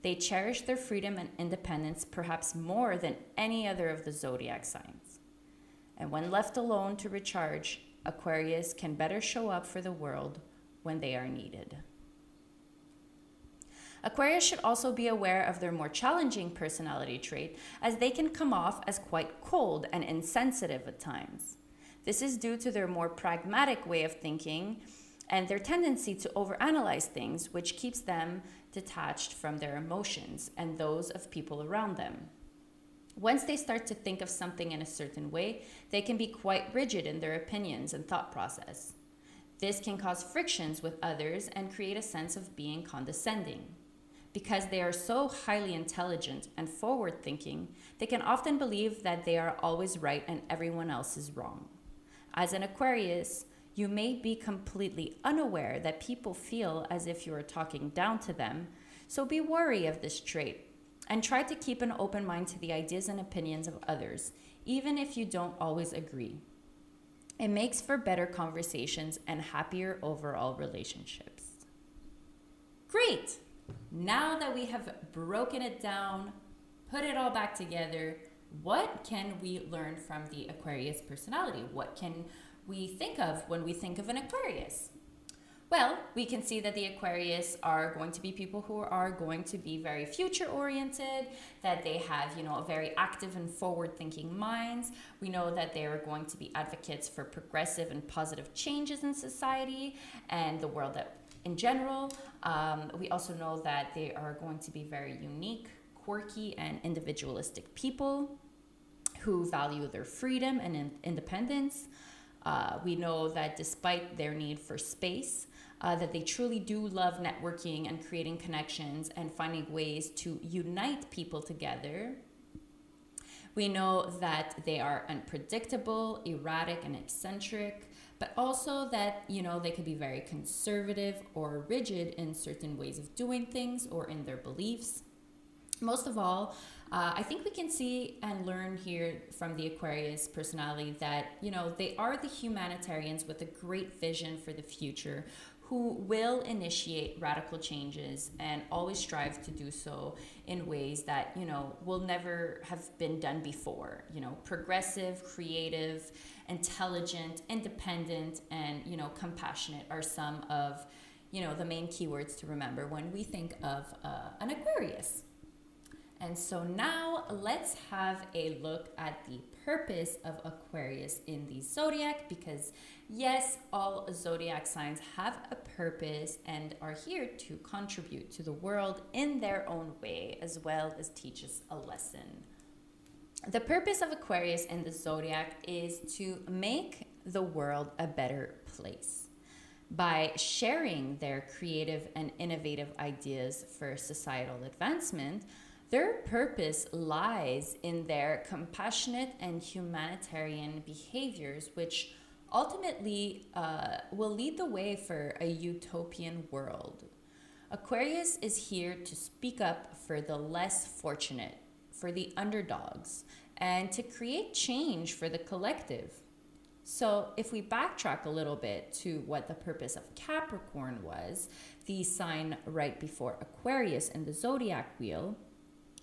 They cherish their freedom and independence perhaps more than any other of the zodiac signs. And when left alone to recharge, Aquarius can better show up for the world when they are needed. Aquarius should also be aware of their more challenging personality trait, as they can come off as quite cold and insensitive at times. This is due to their more pragmatic way of thinking and their tendency to overanalyze things, which keeps them detached from their emotions and those of people around them. Once they start to think of something in a certain way, they can be quite rigid in their opinions and thought process. This can cause frictions with others and create a sense of being condescending. Because they are so highly intelligent and forward thinking, they can often believe that they are always right and everyone else is wrong. As an Aquarius, you may be completely unaware that people feel as if you are talking down to them, so be wary of this trait and try to keep an open mind to the ideas and opinions of others, even if you don't always agree. It makes for better conversations and happier overall relationships. Great! Now that we have broken it down, put it all back together, what can we learn from the Aquarius personality? What can we think of when we think of an Aquarius? Well, we can see that the Aquarius are going to be people who are going to be very future oriented, that they have, you know, a very active and forward thinking minds. We know that they are going to be advocates for progressive and positive changes in society and the world that in general. Um, we also know that they are going to be very unique, quirky, and individualistic people who value their freedom and in- independence. Uh, we know that despite their need for space, uh, that they truly do love networking and creating connections and finding ways to unite people together. We know that they are unpredictable, erratic, and eccentric, but also that, you know, they could be very conservative or rigid in certain ways of doing things or in their beliefs. Most of all, uh, I think we can see and learn here from the Aquarius personality that, you know, they are the humanitarians with a great vision for the future who will initiate radical changes and always strive to do so in ways that you know will never have been done before. You know progressive creative intelligent independent and you know compassionate are some of you know the main keywords to remember when we think of uh, an aquarius and so now let's have a look at the purpose of Aquarius in the zodiac because, yes, all zodiac signs have a purpose and are here to contribute to the world in their own way as well as teach us a lesson. The purpose of Aquarius in the zodiac is to make the world a better place by sharing their creative and innovative ideas for societal advancement their purpose lies in their compassionate and humanitarian behaviors, which ultimately uh, will lead the way for a utopian world. Aquarius is here to speak up for the less fortunate, for the underdogs, and to create change for the collective. So, if we backtrack a little bit to what the purpose of Capricorn was, the sign right before Aquarius in the zodiac wheel,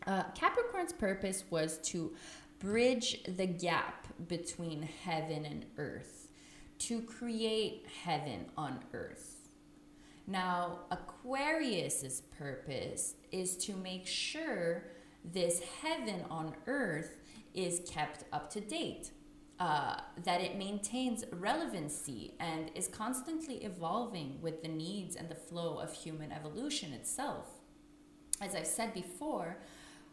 uh, Capricorn's purpose was to bridge the gap between heaven and earth, to create heaven on earth. Now, Aquarius's purpose is to make sure this heaven on earth is kept up to date, uh, that it maintains relevancy and is constantly evolving with the needs and the flow of human evolution itself. As I've said before,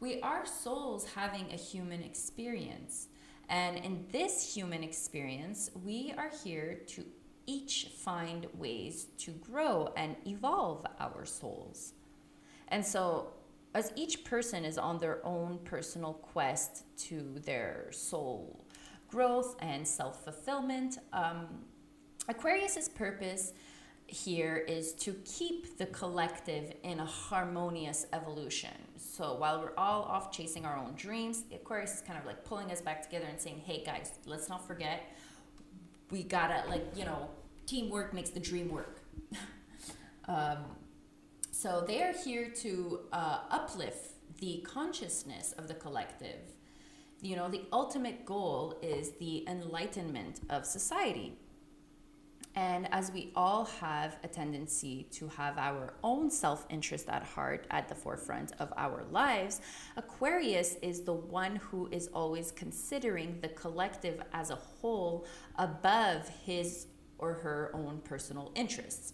we are souls having a human experience. And in this human experience, we are here to each find ways to grow and evolve our souls. And so, as each person is on their own personal quest to their soul growth and self fulfillment, um, Aquarius's purpose here is to keep the collective in a harmonious evolution. So while we're all off chasing our own dreams, Aquarius is kind of like pulling us back together and saying, hey guys, let's not forget, we gotta, like, you know, teamwork makes the dream work. um, so they are here to uh, uplift the consciousness of the collective. You know, the ultimate goal is the enlightenment of society and as we all have a tendency to have our own self interest at heart at the forefront of our lives, Aquarius is the one who is always considering the collective as a whole above his or her own personal interests.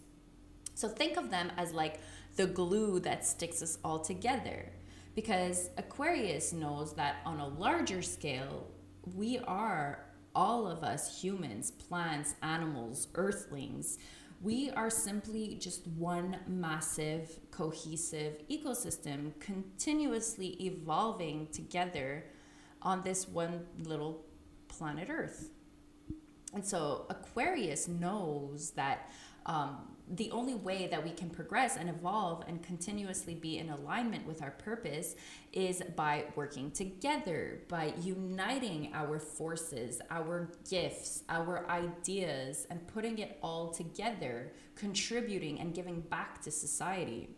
So think of them as like the glue that sticks us all together. Because Aquarius knows that on a larger scale, we are all of us humans, plants, animals, earthlings, we are simply just one massive, cohesive ecosystem continuously evolving together on this one little planet Earth. And so Aquarius knows that um, the only way that we can progress and evolve and continuously be in alignment with our purpose is by working together, by uniting our forces, our gifts, our ideas, and putting it all together, contributing and giving back to society.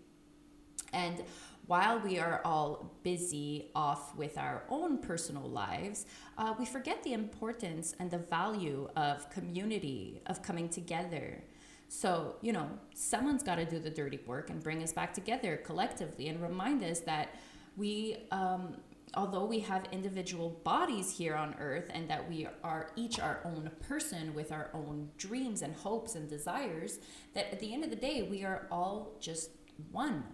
And while we are all busy off with our own personal lives, uh, we forget the importance and the value of community, of coming together. So, you know, someone's got to do the dirty work and bring us back together collectively and remind us that we, um, although we have individual bodies here on earth and that we are each our own person with our own dreams and hopes and desires, that at the end of the day, we are all just one.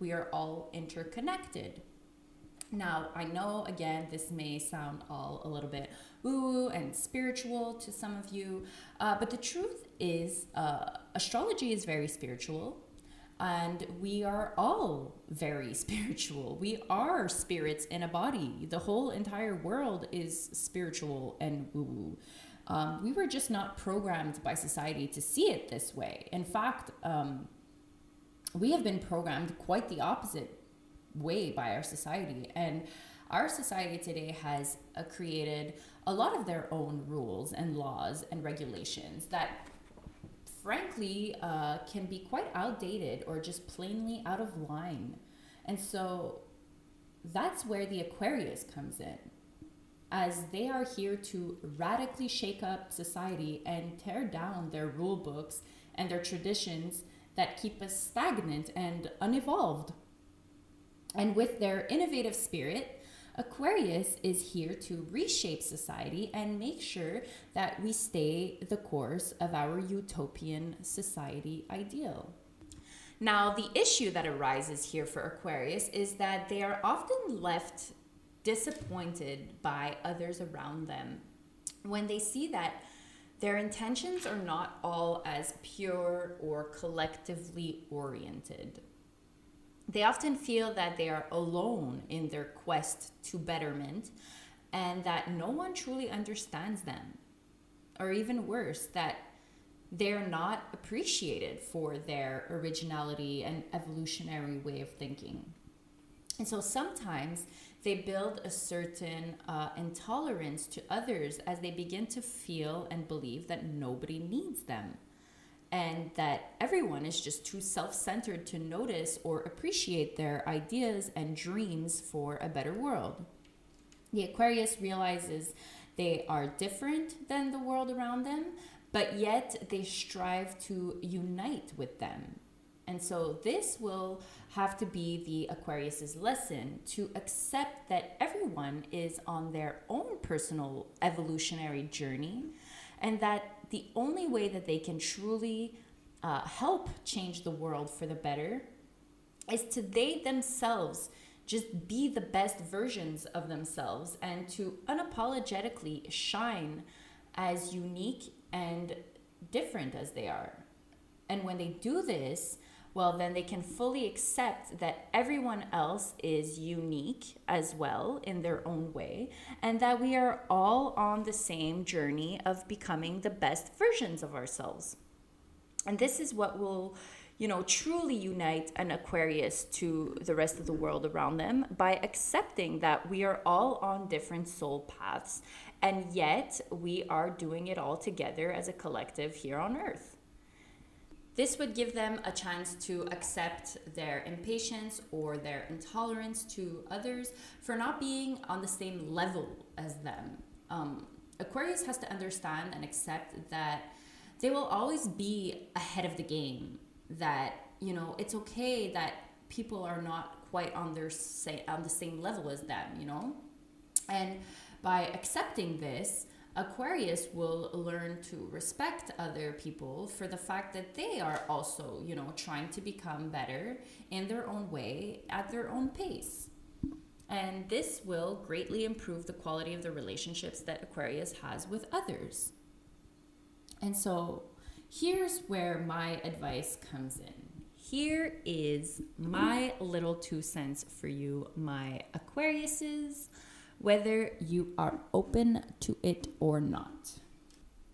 We are all interconnected. Now, I know again, this may sound all a little bit woo and spiritual to some of you, uh, but the truth is, uh, astrology is very spiritual and we are all very spiritual. We are spirits in a body. The whole entire world is spiritual and woo woo. Um, we were just not programmed by society to see it this way. In fact, um, we have been programmed quite the opposite way by our society. And our society today has uh, created a lot of their own rules and laws and regulations that frankly uh, can be quite outdated or just plainly out of line. And so that's where the Aquarius comes in, as they are here to radically shake up society and tear down their rule books and their traditions that keep us stagnant and unevolved. And with their innovative spirit, Aquarius is here to reshape society and make sure that we stay the course of our utopian society ideal. Now, the issue that arises here for Aquarius is that they are often left disappointed by others around them when they see that their intentions are not all as pure or collectively oriented. They often feel that they are alone in their quest to betterment and that no one truly understands them. Or even worse, that they're not appreciated for their originality and evolutionary way of thinking. And so sometimes they build a certain uh, intolerance to others as they begin to feel and believe that nobody needs them and that everyone is just too self centered to notice or appreciate their ideas and dreams for a better world. The Aquarius realizes they are different than the world around them, but yet they strive to unite with them. And so this will have to be the Aquarius's lesson to accept that everyone is on their own personal evolutionary journey and that the only way that they can truly uh, help change the world for the better is to they themselves just be the best versions of themselves and to unapologetically shine as unique and different as they are. And when they do this, well, then they can fully accept that everyone else is unique as well in their own way, and that we are all on the same journey of becoming the best versions of ourselves. And this is what will, you know, truly unite an Aquarius to the rest of the world around them by accepting that we are all on different soul paths, and yet we are doing it all together as a collective here on Earth. This would give them a chance to accept their impatience or their intolerance to others for not being on the same level as them. Um, Aquarius has to understand and accept that they will always be ahead of the game. That you know it's okay that people are not quite on their say on the same level as them. You know, and by accepting this, Aquarius will learn to respect other people for the fact that they are also, you know, trying to become better in their own way at their own pace. And this will greatly improve the quality of the relationships that Aquarius has with others. And so here's where my advice comes in. Here is my little two cents for you, my Aquariuses whether you are open to it or not.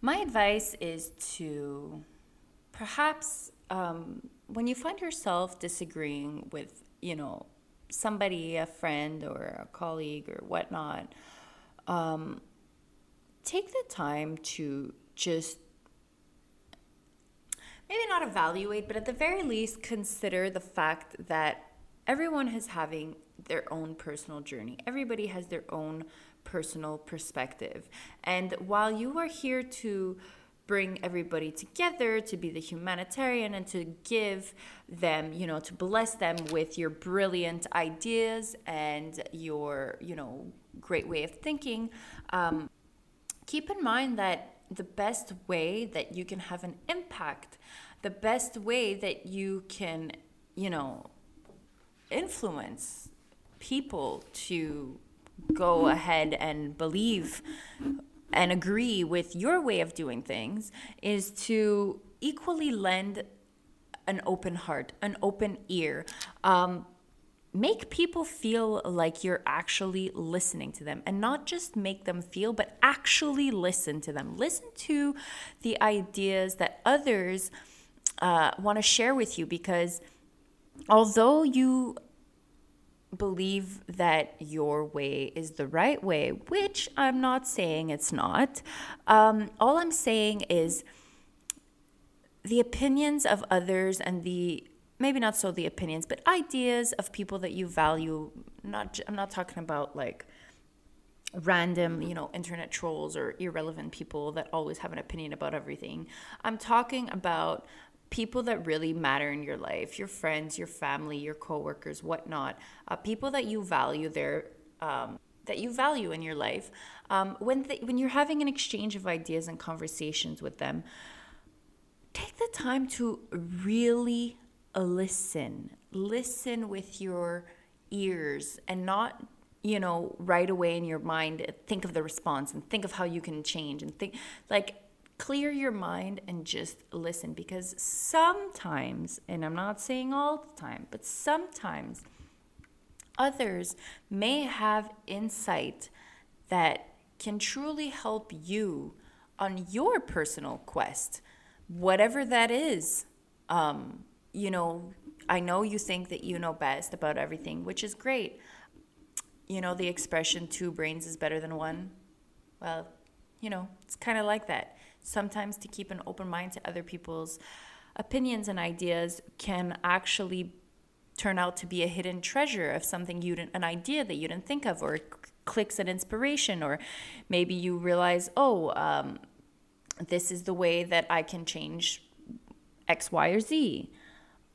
My advice is to perhaps um, when you find yourself disagreeing with, you know, somebody, a friend or a colleague or whatnot, um, take the time to just maybe not evaluate, but at the very least consider the fact that everyone is having their own personal journey. Everybody has their own personal perspective. And while you are here to bring everybody together, to be the humanitarian, and to give them, you know, to bless them with your brilliant ideas and your, you know, great way of thinking, um, keep in mind that the best way that you can have an impact, the best way that you can, you know, influence people to go ahead and believe and agree with your way of doing things is to equally lend an open heart, an open ear. Um, make people feel like you're actually listening to them and not just make them feel, but actually listen to them. Listen to the ideas that others uh, want to share with you because although you believe that your way is the right way, which I'm not saying it's not. Um, all I'm saying is the opinions of others and the maybe not so the opinions, but ideas of people that you value. Not I'm not talking about like random, you know, internet trolls or irrelevant people that always have an opinion about everything. I'm talking about people that really matter in your life your friends your family your coworkers whatnot uh, people that you value their um, that you value in your life um, when when you're having an exchange of ideas and conversations with them take the time to really listen. Listen with your ears and not you know right away in your mind think of the response and think of how you can change and think like clear your mind and just listen because sometimes, and I'm not saying all the time, but sometimes others may have insight that can truly help you on your personal quest, whatever that is. Um, you know, I know you think that you know best about everything, which is great. You know, the expression two brains is better than one. Well, you know, it's kind of like that sometimes to keep an open mind to other people's opinions and ideas can actually turn out to be a hidden treasure of something you didn't an idea that you didn't think of or clicks an inspiration or maybe you realize oh um, this is the way that i can change x y or z.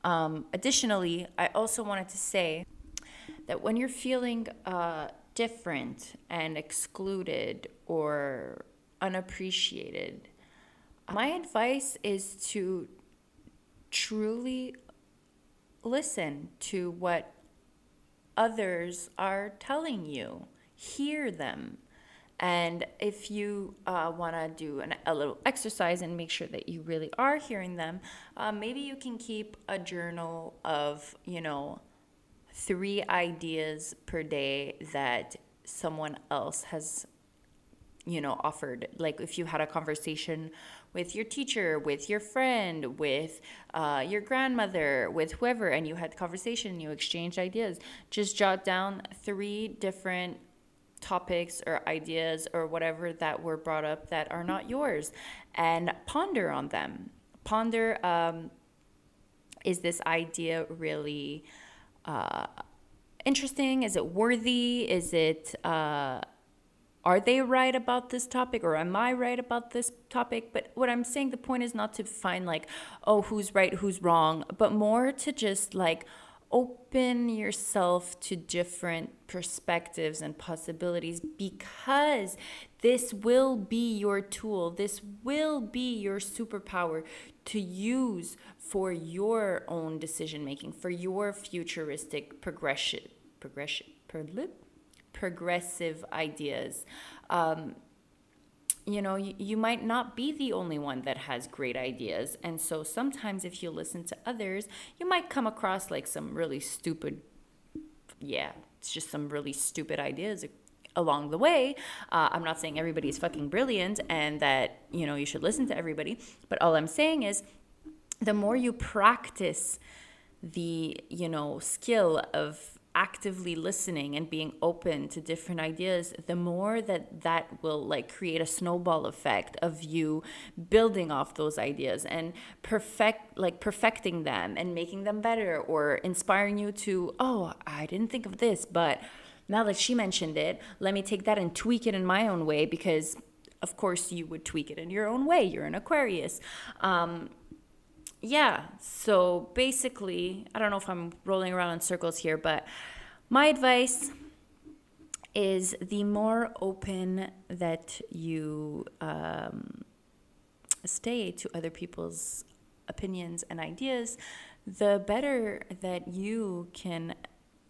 Um, additionally i also wanted to say that when you're feeling uh, different and excluded or unappreciated my advice is to truly listen to what others are telling you, hear them. And if you uh, want to do an, a little exercise and make sure that you really are hearing them, uh, maybe you can keep a journal of, you know, three ideas per day that someone else has, you know, offered. Like if you had a conversation with your teacher, with your friend, with uh, your grandmother, with whoever, and you had conversation, you exchanged ideas. Just jot down three different topics or ideas or whatever that were brought up that are not yours, and ponder on them. Ponder: um, Is this idea really? Uh, interesting? Is it worthy? Is it uh, are they right about this topic or am I right about this topic? But what I'm saying, the point is not to find like, oh, who's right, who's wrong, but more to just like open yourself to different perspectives and possibilities because this will be your tool. This will be your superpower to use for your own decision making, for your futuristic progression. Progression. Perlip? Progressive ideas. Um, you know, you, you might not be the only one that has great ideas. And so sometimes if you listen to others, you might come across like some really stupid, yeah, it's just some really stupid ideas along the way. Uh, I'm not saying everybody's fucking brilliant and that, you know, you should listen to everybody. But all I'm saying is the more you practice the, you know, skill of actively listening and being open to different ideas the more that that will like create a snowball effect of you building off those ideas and perfect like perfecting them and making them better or inspiring you to oh i didn't think of this but now that she mentioned it let me take that and tweak it in my own way because of course you would tweak it in your own way. You're an aquarius. Um, yeah, so basically, I don't know if I'm rolling around in circles here, but my advice is the more open that you um, stay to other people's opinions and ideas, the better that you can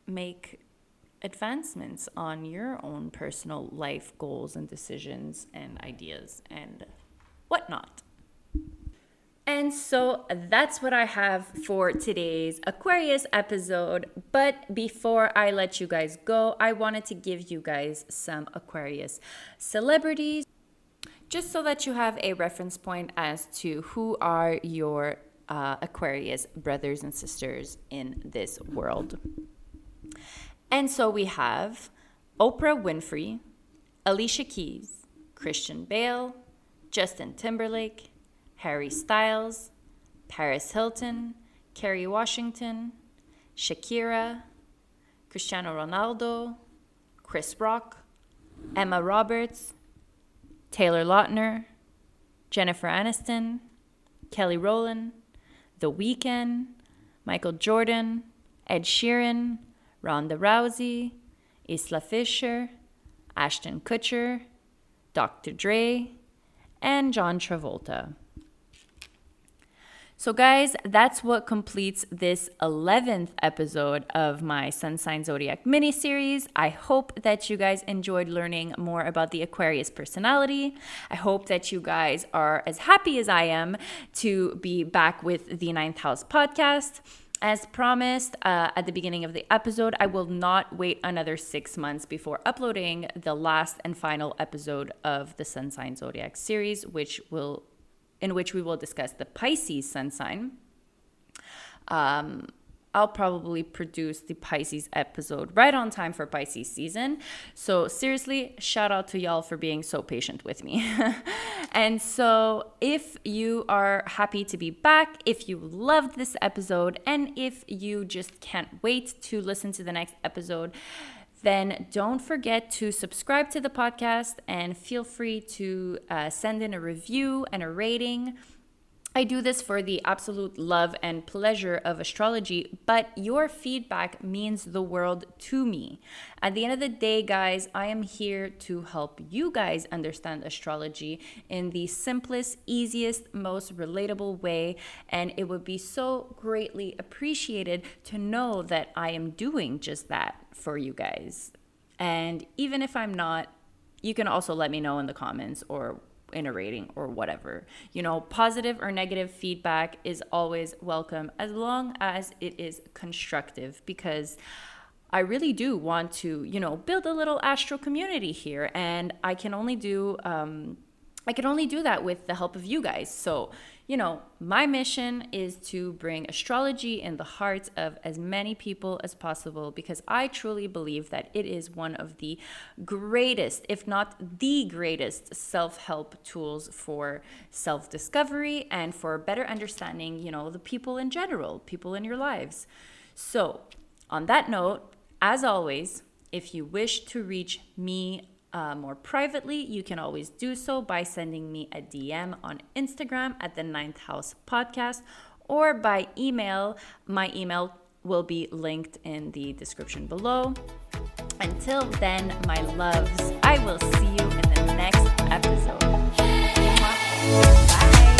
make advancements on your own personal life goals and decisions and ideas and whatnot. And so that's what I have for today's Aquarius episode. But before I let you guys go, I wanted to give you guys some Aquarius celebrities just so that you have a reference point as to who are your uh, Aquarius brothers and sisters in this world. And so we have Oprah Winfrey, Alicia Keys, Christian Bale, Justin Timberlake, Harry Styles, Paris Hilton, Kerry Washington, Shakira, Cristiano Ronaldo, Chris Rock, Emma Roberts, Taylor Lautner, Jennifer Aniston, Kelly Rowland, The Weeknd, Michael Jordan, Ed Sheeran, Ronda Rousey, Isla Fisher, Ashton Kutcher, Dr. Dre, and John Travolta. So, guys, that's what completes this 11th episode of my Sun Sign Zodiac mini series. I hope that you guys enjoyed learning more about the Aquarius personality. I hope that you guys are as happy as I am to be back with the Ninth House podcast. As promised uh, at the beginning of the episode, I will not wait another six months before uploading the last and final episode of the Sun Sign Zodiac series, which will in which we will discuss the Pisces sun sign. Um, I'll probably produce the Pisces episode right on time for Pisces season. So, seriously, shout out to y'all for being so patient with me. and so, if you are happy to be back, if you loved this episode, and if you just can't wait to listen to the next episode, then don't forget to subscribe to the podcast and feel free to uh, send in a review and a rating. I do this for the absolute love and pleasure of astrology, but your feedback means the world to me. At the end of the day, guys, I am here to help you guys understand astrology in the simplest, easiest, most relatable way. And it would be so greatly appreciated to know that I am doing just that for you guys. And even if I'm not, you can also let me know in the comments or in a rating or whatever. You know, positive or negative feedback is always welcome as long as it is constructive because I really do want to, you know, build a little astro community here and I can only do um I can only do that with the help of you guys. So, you know, my mission is to bring astrology in the hearts of as many people as possible because I truly believe that it is one of the greatest, if not the greatest, self help tools for self discovery and for better understanding, you know, the people in general, people in your lives. So, on that note, as always, if you wish to reach me uh, more privately, you can always do so by sending me a DM on Instagram at the Ninth House Podcast or by email. My email will be linked in the description below. Until then, my loves, I will see you in the next episode. Bye.